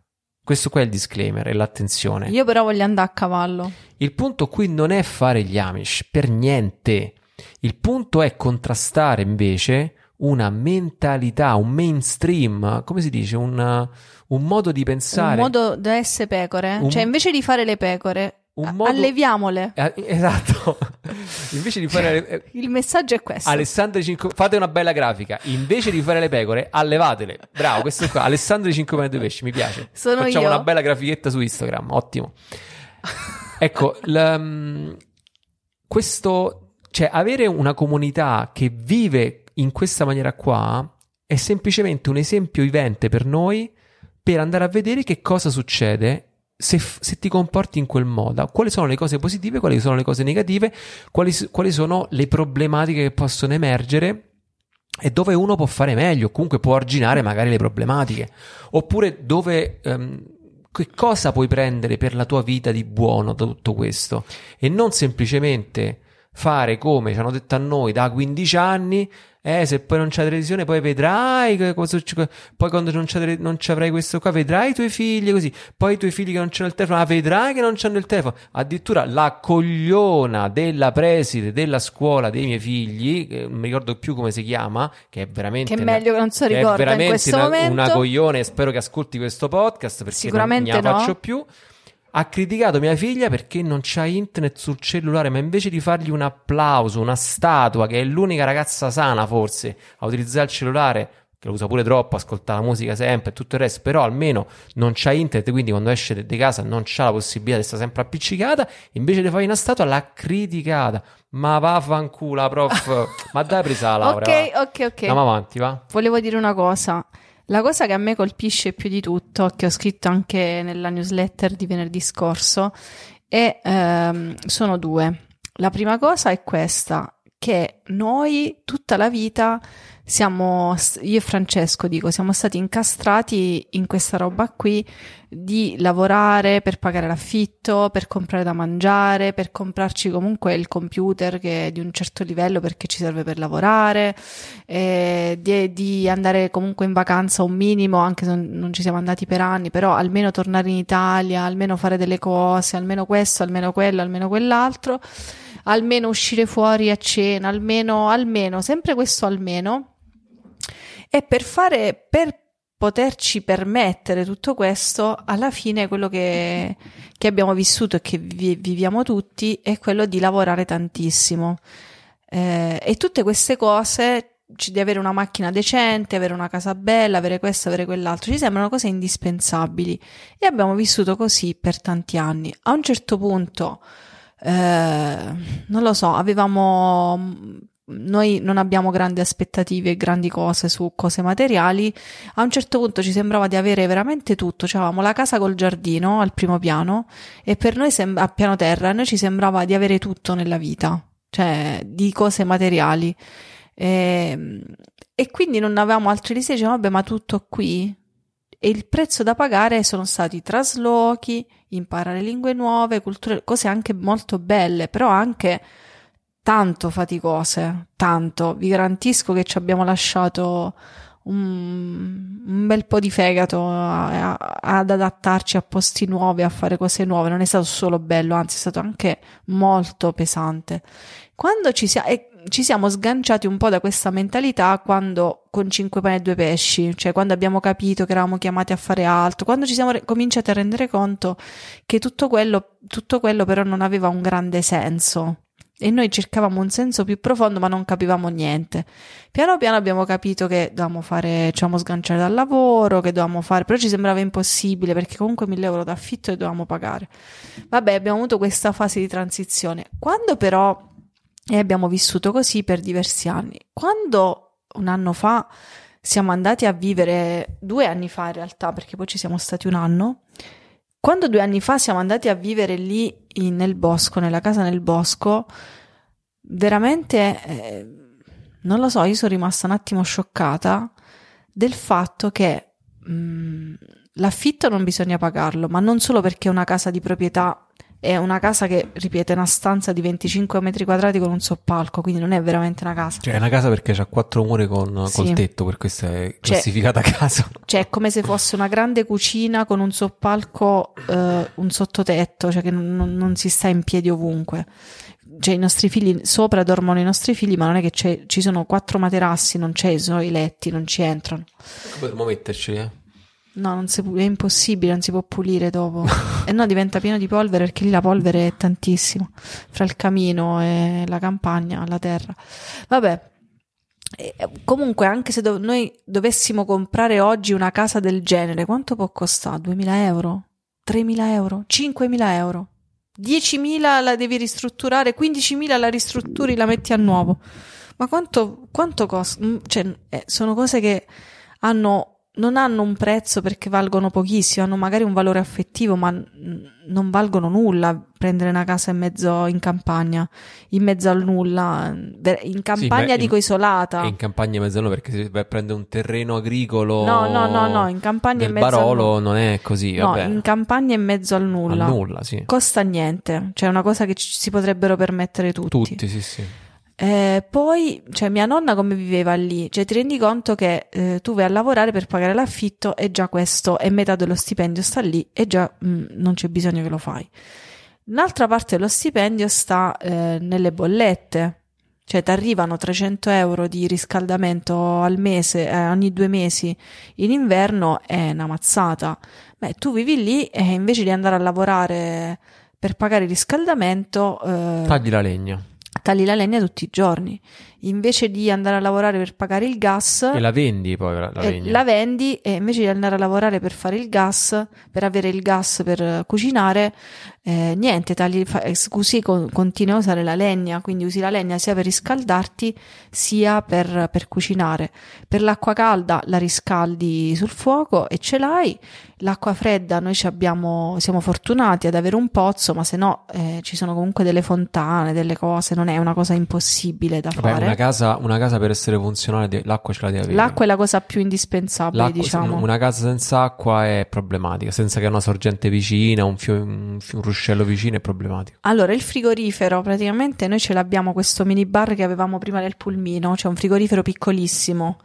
Questo qua è il disclaimer e l'attenzione. Io però voglio andare a cavallo. Il punto qui non è fare gli Amish, per niente. Il punto è contrastare invece una mentalità, un mainstream, come si dice, un, un modo di pensare. Un modo da essere pecore. Un- Cioè, invece di fare le pecore, modo- alleviamole. Eh, esatto. invece di fare... eh, Il messaggio è questo. Alessandro 5 fate una bella grafica invece di fare le pecore allevatele bravo questo qua Alessandro 5 pane due pesci mi piace Sono facciamo io. una bella grafichetta su Instagram ottimo ecco l- questo cioè avere una comunità che vive in questa maniera qua è semplicemente un esempio vivente per noi per andare a vedere che cosa succede se, se ti comporti in quel modo, quali sono le cose positive, quali sono le cose negative, quali, quali sono le problematiche che possono emergere e dove uno può fare meglio, comunque può arginare magari le problematiche, oppure dove, ehm, che cosa puoi prendere per la tua vita di buono da tutto questo? E non semplicemente fare come ci hanno detto a noi da 15 anni, eh, se poi non c'è la televisione poi vedrai poi quando non, c'è, non ci avrai questo qua vedrai i tuoi figli così, poi i tuoi figli che non c'hanno il telefono, ah, vedrai che non c'hanno il telefono, addirittura la cogliona della preside della scuola dei miei figli, che non mi ricordo più come si chiama, che è veramente Che è una- meglio che non lo che è ricorda in veramente questo una, momento. una coglione, spero che ascolti questo podcast perché Sicuramente non ne no. faccio più. Ha criticato mia figlia perché non c'ha internet sul cellulare, ma invece di fargli un applauso, una statua, che è l'unica ragazza sana forse a utilizzare il cellulare, che lo usa pure troppo, ascolta la musica sempre e tutto il resto, però almeno non c'ha internet, quindi quando esce di casa non c'ha la possibilità di stare sempre appiccicata, invece di fargli una statua l'ha criticata. Ma vaffanculo, prof. ma dai presa la laurea. Ok, va. ok, ok. Andiamo avanti, va. Volevo dire una cosa. La cosa che a me colpisce più di tutto, che ho scritto anche nella newsletter di venerdì scorso, è, ehm, sono due. La prima cosa è questa, che noi tutta la vita siamo, io e Francesco dico, siamo stati incastrati in questa roba qui di lavorare per pagare l'affitto, per comprare da mangiare, per comprarci comunque il computer che è di un certo livello perché ci serve per lavorare, eh, di, di andare comunque in vacanza un minimo, anche se non ci siamo andati per anni, però almeno tornare in Italia, almeno fare delle cose, almeno questo, almeno quello, almeno quell'altro, almeno uscire fuori a cena, almeno, almeno, sempre questo almeno. E per fare, per poterci permettere tutto questo, alla fine quello che, che abbiamo vissuto e che vi, viviamo tutti è quello di lavorare tantissimo. Eh, e tutte queste cose di avere una macchina decente, avere una casa bella, avere questo, avere quell'altro, ci sembrano cose indispensabili e abbiamo vissuto così per tanti anni. A un certo punto, eh, non lo so, avevamo noi non abbiamo grandi aspettative e grandi cose su cose materiali. A un certo punto ci sembrava di avere veramente tutto. Cioè, la casa col giardino al primo piano e per noi sem- a piano terra, a noi ci sembrava di avere tutto nella vita, cioè di cose materiali. E, ehm, e quindi non avevamo altri desideri, dicevamo, vabbè, ma tutto qui? E il prezzo da pagare sono stati traslochi, imparare lingue nuove, culture, cose anche molto belle, però anche tanto faticose, tanto. Vi garantisco che ci abbiamo lasciato un, un bel po' di fegato a, a, ad adattarci a posti nuovi, a fare cose nuove. Non è stato solo bello, anzi è stato anche molto pesante. Quando ci, sia, e ci siamo sganciati un po' da questa mentalità quando con cinque pane e due pesci, cioè quando abbiamo capito che eravamo chiamati a fare altro, quando ci siamo re- cominciati a rendere conto che tutto quello, tutto quello però non aveva un grande senso e noi cercavamo un senso più profondo ma non capivamo niente. Piano piano abbiamo capito che dovevamo fare, ci dovevamo sganciare dal lavoro, che dovevamo fare, però ci sembrava impossibile perché comunque 1000 euro d'affitto e dovevamo pagare. Vabbè, abbiamo avuto questa fase di transizione. Quando però, e abbiamo vissuto così per diversi anni, quando un anno fa siamo andati a vivere, due anni fa in realtà, perché poi ci siamo stati un anno, quando due anni fa siamo andati a vivere lì in, nel bosco, nella casa nel bosco, veramente, eh, non lo so, io sono rimasta un attimo scioccata del fatto che mh, mm, l'affitto non bisogna pagarlo, ma non solo perché è una casa di proprietà è una casa che, ripeto, è una stanza di 25 metri quadrati con un soppalco, quindi non è veramente una casa. Cioè, è una casa perché ha quattro mura con, sì. col tetto, per questo è cioè, classificata cioè, casa. Cioè, è come se fosse una grande cucina con un soppalco, eh, un sottotetto, cioè che non, non, si sta in piedi ovunque. Cioè, i nostri figli, sopra dormono i nostri figli, ma non è che ci sono quattro materassi, non c'è, sono i letti, non ci entrano. Potremmo metterci, eh? No, si, è impossibile, non si può pulire dopo. e no, diventa pieno di polvere perché lì la polvere è tantissimo. Fra il camino e la campagna, la terra. Vabbè. E, comunque, anche se do- noi dovessimo comprare oggi una casa del genere, quanto può costare? 2.000 euro? 3.000 euro? 5.000 euro? 10.000 la devi ristrutturare, 15.000 la ristrutturi, la metti a nuovo. Ma quanto, quanto costa? Mm, cioè, eh, sono cose che hanno non hanno un prezzo perché valgono pochissimo, hanno magari un valore affettivo, ma non valgono nulla prendere una casa in mezzo in campagna, in mezzo al nulla, in campagna sì, dico in, isolata. In campagna in mezzo al nulla perché se prendere un terreno agricolo No, no, no, no, in campagna in mezzo Barolo al non è così, No, vabbè. in campagna in mezzo al nulla. Al nulla, sì. Costa niente, cioè è una cosa che ci, si potrebbero permettere tutti. Tutti, sì, sì. Eh, poi, cioè, mia nonna come viveva lì? Cioè, ti rendi conto che eh, tu vai a lavorare per pagare l'affitto e già questo è metà dello stipendio sta lì e già mh, mm, non c'è bisogno che lo fai. Un'altra parte dello stipendio sta eh, nelle bollette, cioè ti arrivano 300 euro di riscaldamento al mese, eh, ogni due mesi in inverno, è una mazzata. Beh, tu vivi lì e invece di andare a lavorare per pagare il riscaldamento... Eh, Tagli la legna tagli la legna tutti i giorni. Invece di andare a lavorare per pagare il gas, e la vendi poi la, la, eh, la vendi e invece di andare a lavorare per fare il gas, per avere il gas per cucinare, eh, niente, tagli, fa, eh, così con, continui a usare la legna, quindi usi la legna sia per riscaldarti sia per, per cucinare. Per l'acqua calda la riscaldi sul fuoco e ce l'hai, l'acqua fredda noi abbiamo, siamo fortunati ad avere un pozzo, ma se no eh, ci sono comunque delle fontane, delle cose, non è una cosa impossibile da Vabbè, fare. Una casa, una casa, per essere funzionale l'acqua ce la deve avere. L'acqua è la cosa più indispensabile, l'acqua, diciamo. Una casa senza acqua è problematica, senza che una sorgente vicina, un, fio, un, un ruscello vicino è problematico. Allora, il frigorifero, praticamente noi ce l'abbiamo questo mini bar che avevamo prima del pulmino, cioè un frigorifero piccolissimo.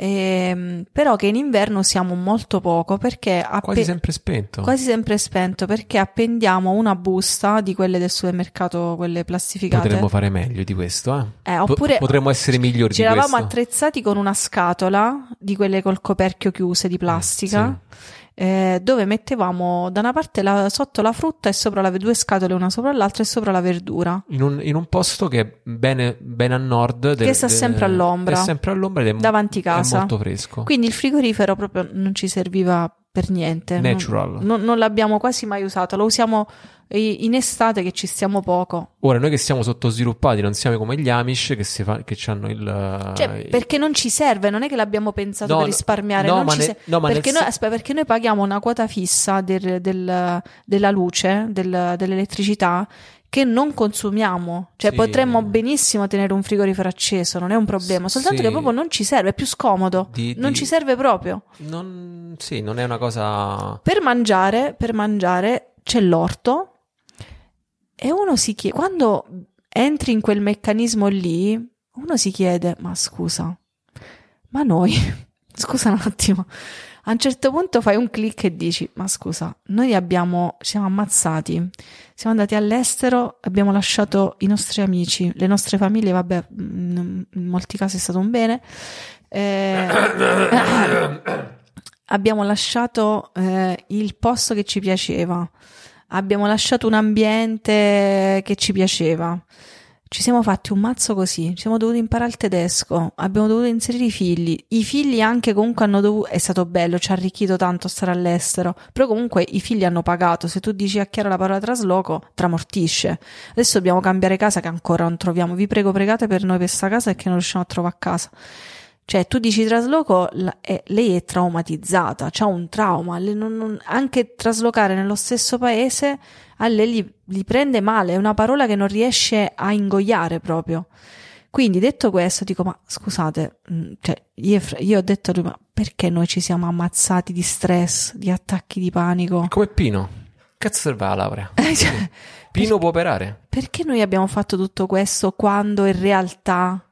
ehm, però che in inverno usiamo molto poco perché appe- Quasi sempre spento. quasi sempre spento perché appendiamo una busta di quelle del supermercato, quelle plastificate. Potremmo fare meglio di questo, eh? Eh, oppure potremmo essere migliori ci di eravamo questo. attrezzati con una scatola di quelle col coperchio chiuse di plastica. eh, dove mettevamo da una parte la- sotto la frutta e sopra la, due scatole una sopra l'altra e sopra la verdura. In un, in un posto che è bene, bene a nord. del- Che sta de- sempre all'ombra. È sempre all'ombra ed è, Davanti è casa. molto fresco. Quindi il frigorifero proprio non ci serviva per niente. Natural. Non, non l'abbiamo quasi mai usato, lo usiamo i- in estate che ci stiamo poco. Ora, noi che siamo sottosviluppati, non siamo come gli Amish che, si fa, che hanno il. Cioè, il- perché non ci serve, non è che l'abbiamo pensato No, per risparmiare. no, ma ne- se- no, ma nel perché, noi, se- aspetta, perché noi paghiamo una quota fissa del- del- della luce, del- dell'elettricità, che non consumiamo. Cioè, Sì. potremmo benissimo tenere un frigorifero acceso, non è un problema. Soltanto Sì. che proprio non ci serve, è più scomodo. Di- non di- ci serve proprio. Non, sì, non è una cosa. Per mangiare, per mangiare c'è l'orto e uno si chiede, quando entri in quel meccanismo lì, uno si chiede, ma scusa, ma noi, scusa un attimo, a un certo punto fai un click e dici, ma scusa, noi abbiamo, siamo ammazzati, siamo andati all'estero, abbiamo lasciato i nostri amici, le nostre famiglie, vabbè, mm, in molti casi è stato un bene. Eh, abbiamo lasciato eh, il posto che ci piaceva, abbiamo lasciato un ambiente che ci piaceva. Ci siamo fatti un mazzo così, ci siamo dovuti imparare il tedesco, abbiamo dovuto inserire i figli. I figli anche comunque hanno dovuto, è stato bello, ci ha arricchito tanto stare all'estero, però comunque i figli hanno pagato. Se tu dici a chiaro la parola trasloco, tramortisce. Adesso dobbiamo cambiare casa che ancora non troviamo. Vi prego, pregate per noi per sta casa perché non riusciamo a trovare casa. Cioè, tu dici trasloco, è- lei è traumatizzata, ha un trauma, non- non- anche traslocare nello stesso paese a lei gli, gli prende male, è una parola che non riesce a ingoiare proprio. Quindi, detto questo, dico, ma scusate, mh, cioè, io, io ho detto, a lui, ma perché noi ci siamo ammazzati di stress, di attacchi di panico? Come Pino. Cazzo serve la laurea? Cioè, Pino può operare. perché noi abbiamo fatto tutto questo quando in realtà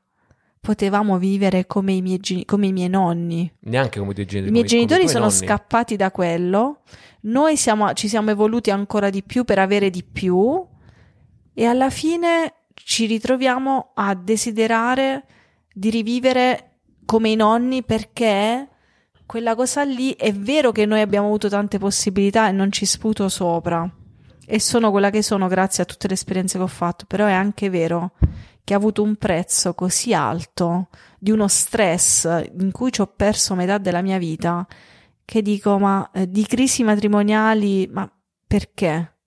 potevamo vivere come i miei, come i miei nonni? Neanche come i tuoi genitori. I miei come- come genitori tuoi sono nonni. scappati da quello, noi siamo- ci siamo evoluti ancora di più per avere di più e alla fine ci ritroviamo a desiderare di rivivere come i nonni perché quella cosa lì è vero che noi abbiamo avuto tante possibilità e non ci sputo sopra e sono quella che sono grazie a tutte le esperienze che ho fatto, però è anche vero che ha avuto un prezzo così alto di uno stress in cui ci ho perso metà della mia vita che dico, ma eh, di crisi matrimoniali, ma perché?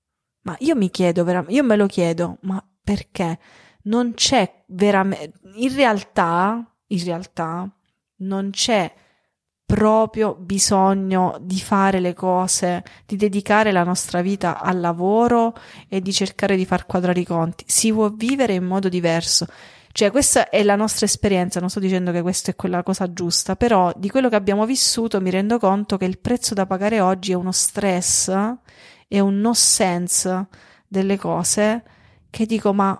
Ma io mi chiedo veramente, io me lo chiedo, ma perché? Non c'è veramente, in realtà, in realtà, non c'è proprio bisogno di fare le cose, di dedicare la nostra vita al lavoro e di cercare di far quadrare i conti. Si può vivere in modo diverso. Cioè, questa è la nostra esperienza, non sto dicendo che questa è quella cosa giusta, però di quello che abbiamo vissuto mi rendo conto che il prezzo da pagare oggi è uno stress e un no sense delle cose che dico, ma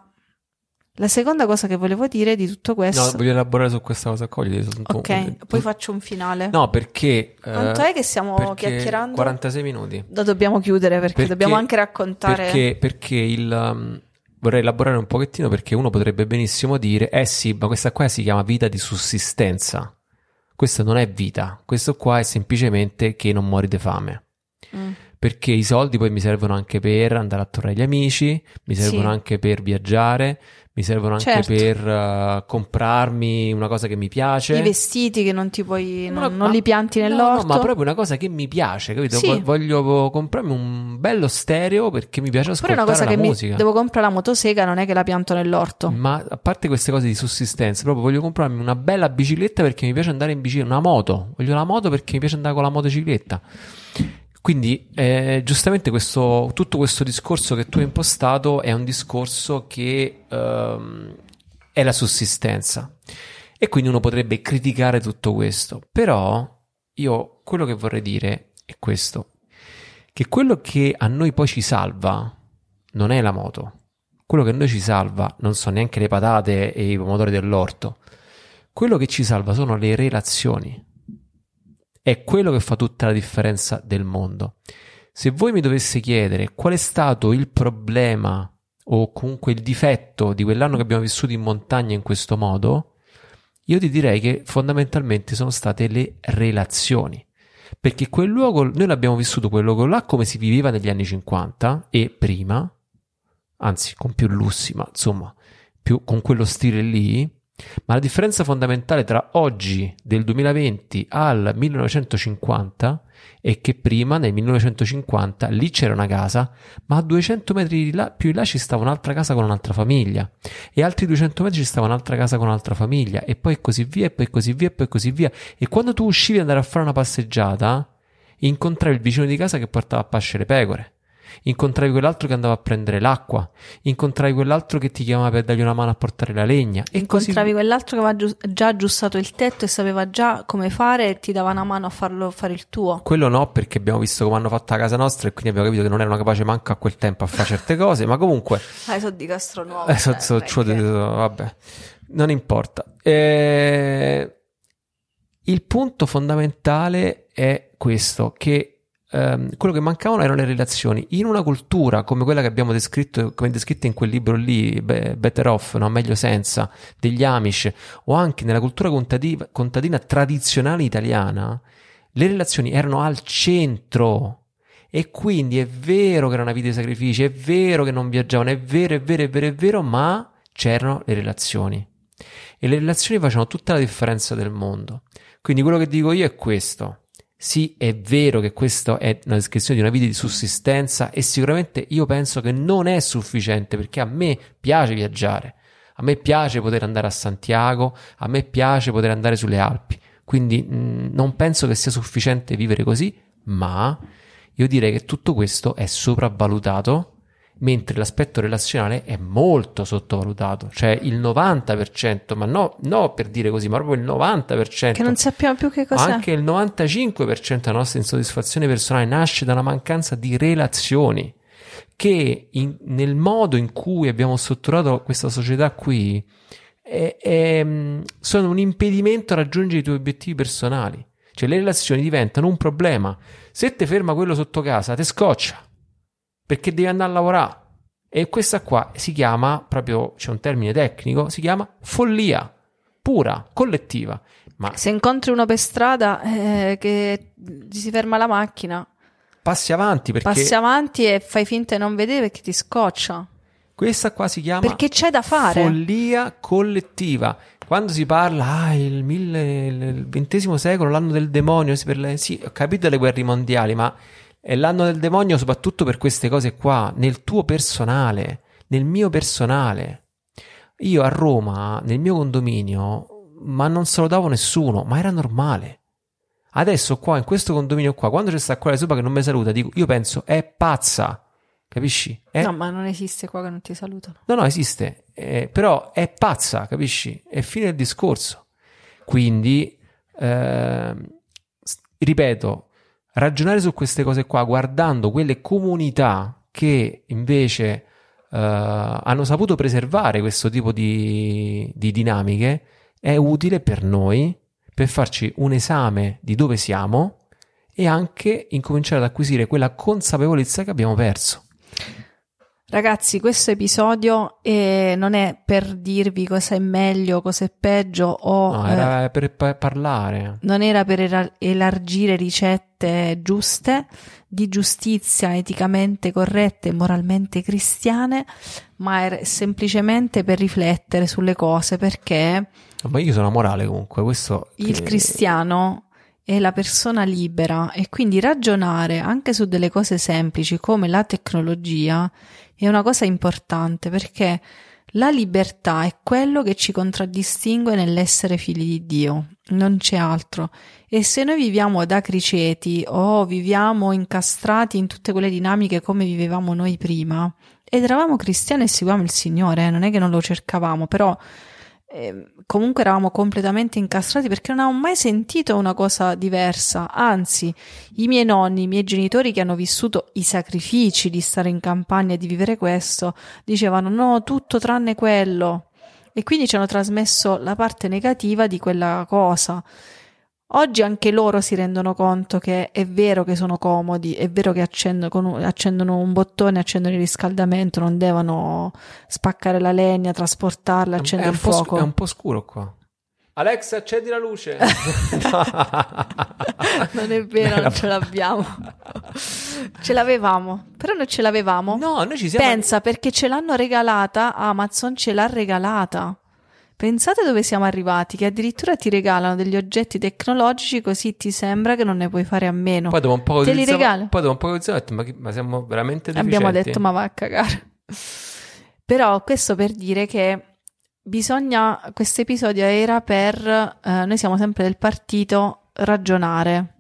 la seconda cosa che volevo dire di tutto questo... No, voglio elaborare su questa cosa qua. ok, poi faccio un finale. No, perché... Quanto eh, è che stiamo chiacchierando? 46 minuti. Lo dobbiamo chiudere perché, Perché- dobbiamo anche raccontare... Perché, perché il... um, vorrei elaborare un pochettino perché uno potrebbe benissimo dire, eh sì, ma questa qua si chiama vita di sussistenza. Questa non è vita, questo qua è semplicemente che non muori di fame. Mm. Perché i soldi poi mi servono anche per andare a trovare gli amici, mi servono Sì. anche per viaggiare, mi servono anche Certo. per uh, comprarmi una cosa che mi piace. I vestiti che non ti puoi... non, non li pianti no, nell'orto. No, ma proprio una cosa che mi piace, capito? Sì. Vo- Voglio comprarmi un bello stereo perché mi piace ascoltare una cosa la che mi... musica. Devo comprare la motosega, non è che la pianto nell'orto. Ma a parte queste cose di sussistenza, proprio voglio comprarmi una bella bicicletta perché mi piace andare in bicicletta, una moto. Voglio la moto perché mi piace andare con la motocicletta. Quindi, eh, giustamente, questo, tutto questo discorso che tu hai impostato è un discorso che ehm, è la sussistenza. E quindi uno potrebbe criticare tutto questo. Però, io quello che vorrei dire è questo: che quello che a noi poi ci salva non è la moto. Quello che a noi ci salva non sono neanche le patate e i pomodori dell'orto. quello che ci salva sono le relazioni. È quello che fa tutta la differenza del mondo. Se voi mi dovesse chiedere qual è stato il problema o comunque il difetto di quell'anno che abbiamo vissuto in montagna in questo modo, io ti direi che fondamentalmente sono state le relazioni. Perché quel luogo, noi l'abbiamo vissuto quel luogo là come si viveva negli anni 50 e prima, anzi con più lussi, ma insomma, più con quello stile lì, ma la differenza fondamentale tra oggi del 2020 al 1950 è che prima, nel 1950, lì c'era una casa, ma a 200 metri là, più in là ci stava un'altra casa con un'altra famiglia, e altri 200 metri ci stava un'altra casa con un'altra famiglia, e poi così via, e poi così via, e poi così via. E quando tu uscivi ad andare a fare una passeggiata, incontravi il vicino di casa che portava a pascere pecore incontravi quell'altro che andava a prendere l'acqua, incontravi quell'altro che ti chiamava per dargli una mano a portare la legna. E incontravi così... quell'altro che aveva già aggiustato il tetto e sapeva già come fare e ti dava una mano a farlo fare il tuo. Quello no, perché abbiamo visto come hanno fatto la casa nostra e quindi abbiamo capito che non erano capaci manco a quel tempo a fare certe cose, ma comunque... Ah, sono di Castronuovo. Eh, so, so, so, che... vabbè, non importa. Eh... Il punto fondamentale è questo, che ehm, quello che mancavano erano le relazioni. In una cultura come quella che abbiamo descritto, come descritta in quel libro lì, Better Off, no? meglio senza, degli Amish, o anche nella cultura contadina, contadina tradizionale italiana, le relazioni erano al centro. E quindi è vero che era una vita di sacrifici, è vero che non viaggiavano, è vero, è vero, è vero, è vero, ma c'erano le relazioni. E le relazioni facevano tutta la differenza del mondo. Quindi quello che dico io è questo. Sì, è vero che questa è una descrizione di una vita di sussistenza e sicuramente io penso che non è sufficiente perché a me piace viaggiare, a me piace poter andare a Santiago, a me piace poter andare sulle Alpi, quindi mh, mm, non penso che sia sufficiente vivere così, ma io direi che tutto questo è sopravvalutato mentre l'aspetto relazionale è molto sottovalutato, cioè il 90%, ma no, no per dire così, ma proprio il 90%. Che non sappiamo più che cos'è. Anche il 95% della nostra insoddisfazione personale nasce da una mancanza di relazioni, che in, nel modo in cui abbiamo strutturato questa società qui è, è, sono un impedimento a raggiungere i tuoi obiettivi personali. Cioè le relazioni diventano un problema. Se ti ferma quello sotto casa, ti scoccia perché devi andare a lavorare. E questa qua si chiama, proprio c'è un termine tecnico, si chiama follia pura, collettiva. Ma se incontri uno per strada eh, che ti si ferma la macchina, passi avanti perché passi avanti e fai finta di non vedere perché ti scoccia. Questa qua si chiama perché c'è da fare. follia collettiva. Quando si parla, ah, il, mille, il XX secolo, l'anno del demonio, sì, ho capito le guerre mondiali, ma è l'anno del demonio soprattutto per queste cose qua, nel tuo personale, nel mio personale. Io a Roma, nel mio condominio, ma non salutavo nessuno, ma era normale. Adesso qua, in questo condominio qua, quando c'è sta quella sopra che non mi saluta, dico, io penso, è pazza. Capisci? È... No, ma non esiste qua che non ti salutano. No, no, esiste. Eh, però è pazza, capisci? È fine del discorso. Quindi, eh, ripeto, ragionare su queste cose qua guardando quelle comunità che invece uh, hanno saputo preservare questo tipo di, di dinamiche è utile per noi per farci un esame di dove siamo e anche incominciare ad acquisire quella consapevolezza che abbiamo perso. Ragazzi, questo episodio eh, non è per dirvi cosa è meglio, cosa è peggio o... No, era eh, per pa- parlare. Non era per era- elargire ricette giuste, di giustizia eticamente corrette e moralmente cristiane, ma è semplicemente per riflettere sulle cose perché... Ma io sono morale comunque, questo... Il che... cristiano è la persona libera e quindi ragionare anche su delle cose semplici come la tecnologia è una cosa importante perché la libertà è quello che ci contraddistingue nell'essere figli di Dio, non c'è altro. E se noi viviamo da criceti o viviamo incastrati in tutte quelle dinamiche come vivevamo noi prima, ed eravamo cristiani e seguivamo il Signore, eh, non è che non lo cercavamo, però eh, comunque eravamo completamente incastrati perché non avevamo mai sentito una cosa diversa. Anzi, i miei nonni, i miei genitori che hanno vissuto i sacrifici di stare in campagna e di vivere questo, dicevano no, tutto tranne quello. e quindi ci hanno trasmesso la parte negativa di quella cosa. Oggi anche loro si rendono conto che è vero che sono comodi, è vero che accendono, accendono un bottone, accendono il riscaldamento, non devono spaccare la legna, trasportarla, accendere il fuoco. È un po' scuro qua. Alexa, accendi la luce. non è vero, non ce l'abbiamo. ce l'avevamo, però non ce l'avevamo. No, noi ci siamo. Pensa perché ce l'hanno regalata, Amazon ce l'ha regalata. Pensate dove siamo arrivati, che addirittura ti regalano degli oggetti tecnologici così ti sembra che non ne puoi fare a meno. Poi dopo un po' Te li regala. Poi dopo un po' di ho detto, ma, ma siamo veramente deficienti? Abbiamo detto, ma va a cagare. Però questo per dire che bisogna, questo episodio era per, eh, noi siamo sempre del partito, ragionare.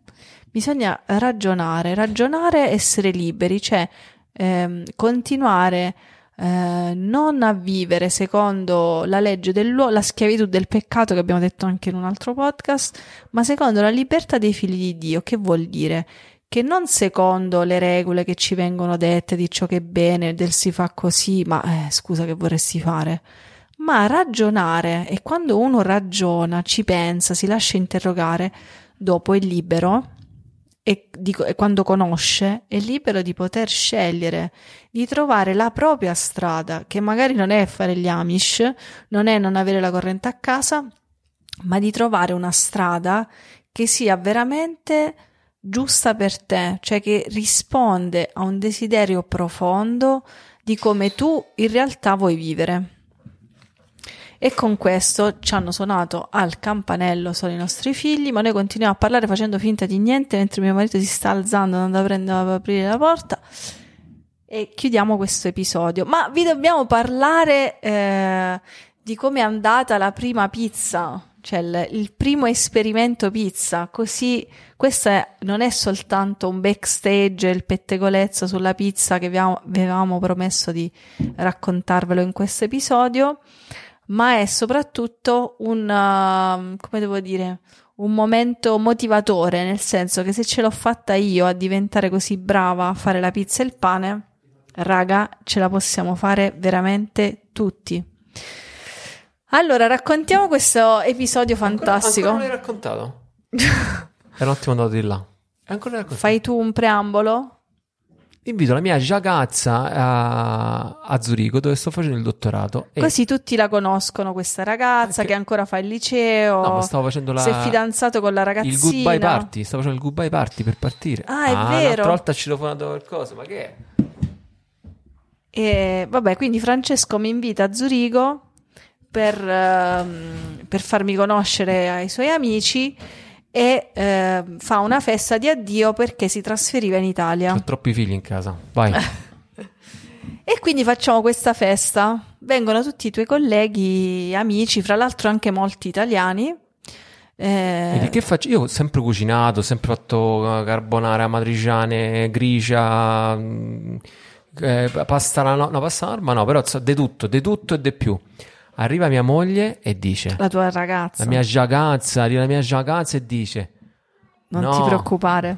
Bisogna ragionare, ragionare, essere liberi, cioè ehm, continuare eh, non a vivere secondo la legge dell'uomo, la schiavitù del peccato che abbiamo detto anche in un altro podcast, ma secondo la libertà dei figli di Dio. Che vuol dire? Che non secondo le regole che ci vengono dette di ciò che è bene, del si fa così, ma eh, scusa che vorresti fare ma ragionare e quando uno ragiona, ci pensa, si lascia interrogare, dopo è libero e, dico, e, quando conosce è libero di poter scegliere, di trovare la propria strada, che magari non è fare gli Amish, non è non avere la corrente a casa, ma di trovare una strada che sia veramente giusta per te, cioè che risponde a un desiderio profondo di come tu in realtà vuoi vivere. E con questo ci hanno suonato al campanello solo i nostri figli, ma noi continuiamo a parlare facendo finta di niente mentre mio marito si sta alzando andando a prendere a aprire la porta. E chiudiamo questo episodio. Ma vi dobbiamo parlare eh, di come è andata la prima pizza, cioè il, il primo esperimento pizza. Così questo è, non è soltanto un backstage, il pettegolezzo sulla pizza che vi avevamo promesso di raccontarvelo in questo episodio ma è soprattutto un, uh, come devo dire, un momento motivatore, nel senso che se ce l'ho fatta io a diventare così brava a fare la pizza e il pane, raga, ce la possiamo fare veramente tutti. Allora, raccontiamo questo episodio fantastico. Ancora, ancora non l'hai raccontato? È un attimo andato di là. Ancora Fai tu un preambolo? Invito la mia ragazza a, a, Zurigo dove sto facendo il dottorato. Così tutti la conoscono questa ragazza che, che ancora fa il liceo. No, ma stavo facendo la... Si è fidanzato con la ragazzina. Il goodbye party, stavo facendo il goodbye party per partire. Ah, è ah, vero. L'altra volta ci ho citofonato qualcosa, ma che è? E vabbè, quindi Francesco mi invita a Zurigo per, uh, per farmi conoscere ai suoi amici e eh, fa una festa di addio perché si trasferiva in Italia. Ho troppi figli in casa, vai. e quindi facciamo questa festa. Vengono tutti i tuoi colleghi, amici, fra l'altro anche molti italiani. Eh... E che faccio? Io ho sempre cucinato, ho sempre fatto carbonara, matriciane, grigia, mm, eh, pasta alla no, no, pasta norma no, però di tutto, di tutto e di più. Arriva mia moglie e dice: La tua ragazza. La mia ragazza, arriva la mia ragazza e dice: Non no, ti preoccupare.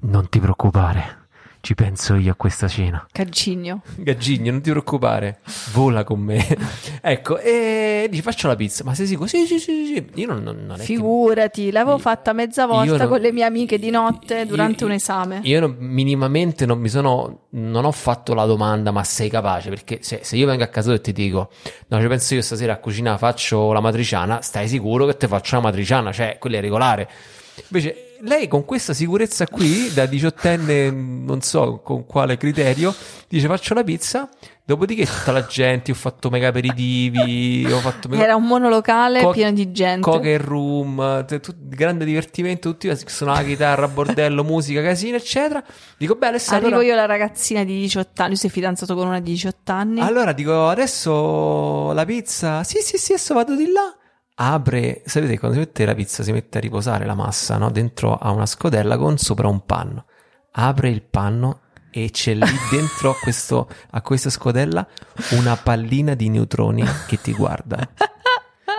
Non ti preoccupare. Ci penso io a questa cena. Gaggigno. Gaggigno, non ti preoccupare. Vola con me. ecco, e dice faccio la pizza. Ma sei sicuro? Sì, sì, sì, sì. Io non, non, non Figurati, che... l'avevo io, fatta mezza volta non... con le mie amiche di notte durante io, un esame. Io non, minimamente non mi sono... Non ho fatto la domanda, ma sei capace? Perché se, se io vengo a casa e ti dico, no, ci penso io stasera a cucinare, faccio la matriciana, stai sicuro che ti faccio la matriciana? Cioè, quella è regolare. Invece lei con questa sicurezza qui, da diciottenne, non so con quale criterio, dice faccio la pizza. Dopodiché tutta la gente, ho fatto mega aperitivi, ho fatto mega... Era un monolocale co- pieno di gente. Coca room, t- t- grande divertimento, tutti suonano la chitarra, bordello, musica, casino, eccetera. Dico, beh, adesso Arrivo allora... io la ragazzina di 18 anni, sei fidanzato con una di 18 anni. Allora dico, adesso la pizza, sì, sì, sì, adesso vado di là apre, sapete quando si mette la pizza si mette a riposare la massa, no? Dentro a una scodella con sopra un panno. Apre il panno e c'è lì dentro a, questo, a questa scodella una pallina di neutroni che ti guarda.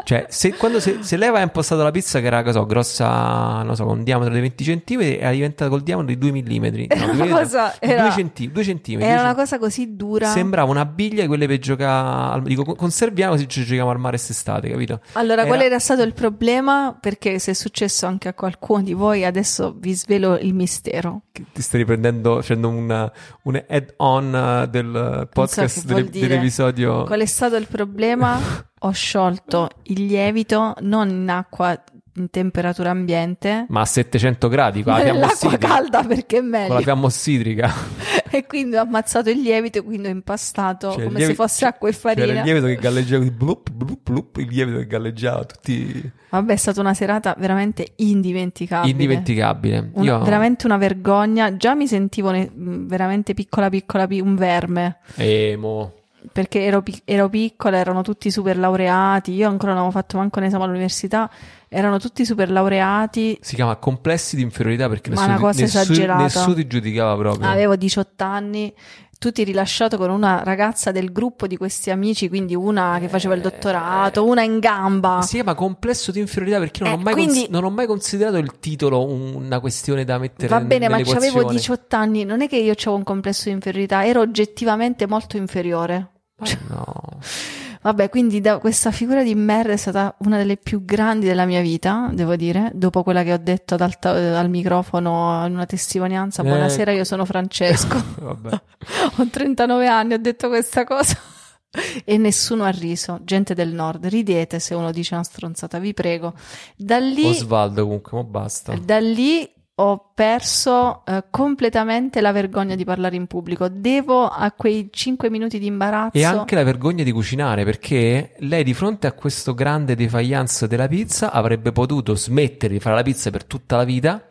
Cioè, se, quando se, se lei aveva impostato la pizza che era, cosa so, grossa, non so, con un diametro di 20 cm, era diventata col diametro di 2 mm. Era No, 2 cosa- era- centi- due centimetri. Era una cosa così dura. Sembrava una biglia di quelle per giocare. Dico, conserviamo se ci giochiamo al mare quest'estate, capito? Allora, qual Era- era stato il problema? Perché se è successo anche a qualcuno di voi, adesso vi svelo il mistero. che Ti stai riprendendo, facendo un, un add-on eh, del podcast dire. dell'episodio. Qual è stato il problema? Ho sciolto il lievito non in acqua in temperatura ambiente, Ma a 700 gradi, con la ma fiamma ossidrica. calda perché è Con la meglio. fiamma ossidrica. E quindi ho ammazzato il lievito, quindi ho impastato Cioè, come lievi- se fosse acqua e C'era farina. il lievito che galleggiava, blup, blup, blup, il lievito che galleggiava, tutti Vabbè, è stata una serata veramente indimenticabile. indimenticabile. Una- Io Veramente una vergogna. Già mi sentivo ne- veramente piccola, piccola, pi- un verme. emo. Perché ero, ero piccola, erano tutti super laureati. Io ancora non avevo fatto manco un esame all'università. Erano tutti super laureati. Si chiama complessi di inferiorità perché Ma nessuno, una cosa nessuno, nessuno ti giudicava proprio. Avevo 18 anni. Tutti rilasciato con una ragazza del gruppo di questi amici, quindi una che faceva il dottorato, una in gamba. Si chiama complesso di inferiorità perché non, Eh, ho mai quindi- cons- non ho mai considerato il titolo un- una questione da mettere Va bene, ma nell'equazione. avevo 18 anni, non è che io avevo un complesso di inferiorità, ero oggettivamente molto inferiore. Ma no. Vabbè, quindi da questa figura di merda è stata una delle più grandi della mia vita, devo dire, dopo quella che ho detto ad alta- al microfono in una testimonianza. Ecco. Buonasera, io sono Francesco. Ho 39 anni, ho detto questa cosa. E nessuno ha riso, gente del nord, ridete se uno dice una stronzata, vi prego. Da lì, Osvaldo comunque, ma basta. da lì ho perso eh, completamente la vergogna di parlare in pubblico. Devo a quei 5 minuti di imbarazzo. E anche la vergogna di cucinare perché lei di fronte a questo grande defiance della pizza avrebbe potuto smettere di fare la pizza per tutta la vita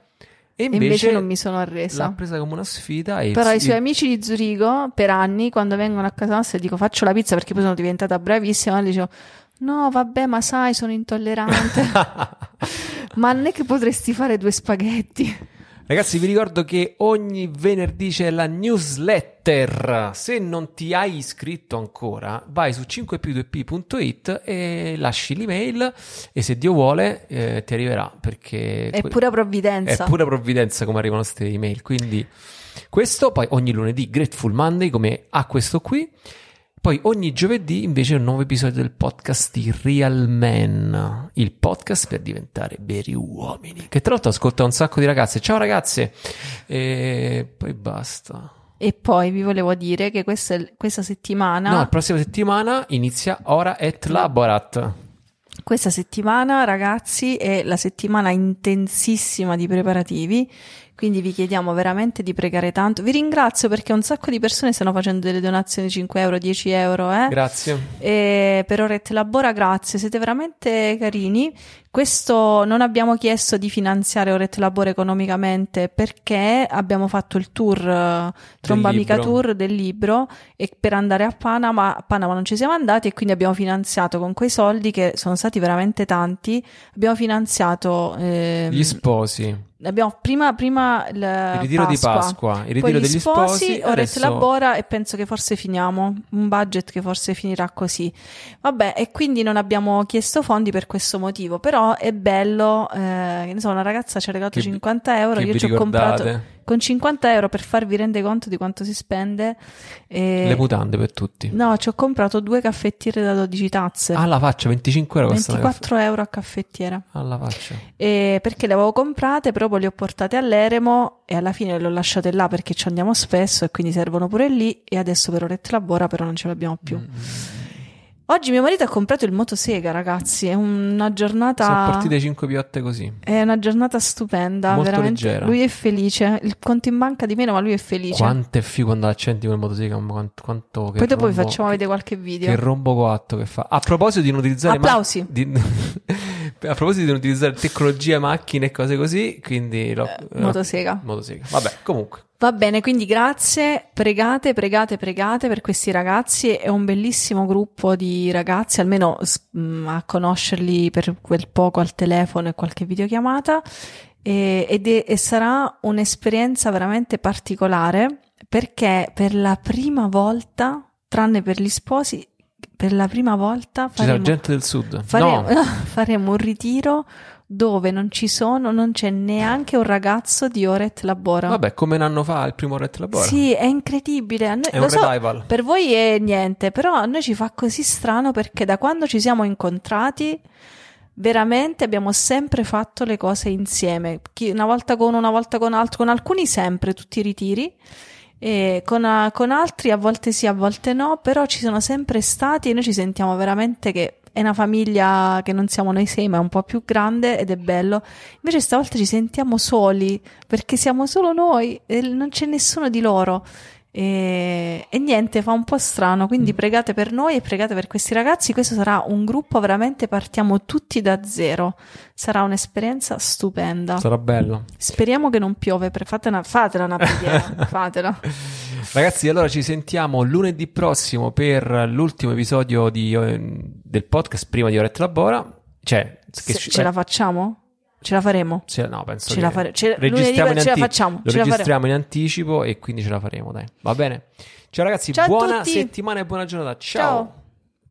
e invece, invece non mi sono l'ha arresa. presa come una sfida e Però i suoi amici di Zurigo, per anni, quando vengono a casa nostra e dico faccio la pizza perché poi sono diventata bravissima, dicevo no vabbè ma sai sono intollerante, ma non è che potresti fare due spaghetti. Ragazzi, vi ricordo che ogni venerdì c'è la newsletter. Se non ti hai iscritto ancora, vai su 5più2p.it e lasci l'email e se Dio vuole eh, ti arriverà perché È pura è provvidenza. pura provvidenza come arrivano queste email. Quindi questo, poi ogni lunedì Grateful Monday come a questo qui. Poi ogni giovedì invece un nuovo episodio del podcast di Real Men, il podcast per diventare veri uomini. Che tra l'altro ascolta un sacco di ragazze. Ciao ragazze! E poi basta. E poi vi volevo dire che questa, questa settimana, No, la prossima settimana inizia Ora et Laborat. questa settimana ragazzi è la settimana intensissima di preparativi. Quindi vi chiediamo veramente di pregare tanto. Vi ringrazio perché un sacco di persone stanno facendo delle donazioni di 5 euro, 10 euro, eh? Grazie. E per Orette Labora, grazie, siete veramente carini. Questo non abbiamo chiesto di finanziare Orette Labora economicamente perché abbiamo fatto il tour eh, Tromba Amica libro. Tour del libro e per andare a Panama, a Panama non ci siamo andati e quindi abbiamo finanziato con quei soldi che sono stati veramente tanti. Abbiamo finanziato ehm, Gli sposi. Abbiamo prima, prima il, Il ritiro di Pasqua, il ritiro degli sposi, Orette adesso- Labora e penso che forse finiamo, un budget che forse finirà così. Vabbè, e quindi non abbiamo chiesto fondi per questo motivo, però è bello, eh, che ne so, una ragazza ci ha regalato Che vi- 50 euro, che io ci ho comprato? Con 50 euro per farvi rendere conto di quanto si spende. e- Le mutande per tutti. No, ci ho comprato due caffettiere da 12 tazze, Alla faccia, 25 euro costa una 24 euro a caffettiera. caff- Alla faccia. E perché le avevo comprate, però poi le ho portate all'eremo e alla fine le ho lasciate là perché ci andiamo spesso e quindi servono pure lì e adesso per Orette Labora però non ce l'abbiamo più. Mm. Oggi mio marito ha comprato il motosega, ragazzi, è una giornata Sono partite 5 piotte così. è una giornata stupenda, Molto veramente. leggera. Lui è felice, il conto in banca di meno, ma lui è felice. Quanto è figo quando accendi quel motosega, ma quanto, quanto Poi dopo vi rombo- facciamo vedere qualche video. Che rombo coatto che fa. A proposito di non utilizzare Applausi. di- a proposito di non utilizzare tecnologia, macchine e cose così, quindi lo- Eh, motosega. motosega. Vabbè, comunque. Va bene, quindi grazie, pregate, pregate, pregate per questi ragazzi, è un bellissimo gruppo di ragazzi, almeno mh, a conoscerli per quel poco al telefono e qualche videochiamata, e, ed è- e sarà un'esperienza veramente particolare perché per la prima volta, tranne per gli sposi, per la prima volta Ci sarà faremo, gente del sud. faremo, No, faremo un ritiro dove non ci sono, non c'è neanche un ragazzo di Oret Labora. vabbè, come un anno fa il primo Ret Labora. Sì, è incredibile. Noi- È un so, revival. per voi è niente, però a noi ci fa così strano perché da quando ci siamo incontrati, veramente abbiamo sempre fatto le cose insieme. Una volta con una volta con altro, con alcuni sempre, tutti i ritiri. E con, a- con altri a volte sì, a volte no, però ci sono sempre stati e noi ci sentiamo veramente che è una famiglia che non siamo noi sei, ma è un po' più grande ed è bello. Invece stavolta ci sentiamo soli perché siamo solo noi e non c'è nessuno di loro. E, e niente, fa un po' strano. Quindi pregate per noi e pregate per questi ragazzi. Questo sarà un gruppo veramente partiamo tutti da zero. Sarà un'esperienza stupenda. Sarà bello. Speriamo che non piove. per- Fate una, fatela una preghiera. fatela. Ragazzi, allora ci sentiamo lunedì prossimo per l'ultimo episodio di, eh, del podcast prima di Oret Labora. Cioè, che ci- ce la facciamo? Ce la faremo? ce- no, penso Ce la fare- ce- registriamo in ce la anti- facciamo, Lo ce la registriamo in anticipo e quindi ce la faremo, dai. Va bene? Ciao ragazzi, Ciao buona settimana e buona giornata. Ciao.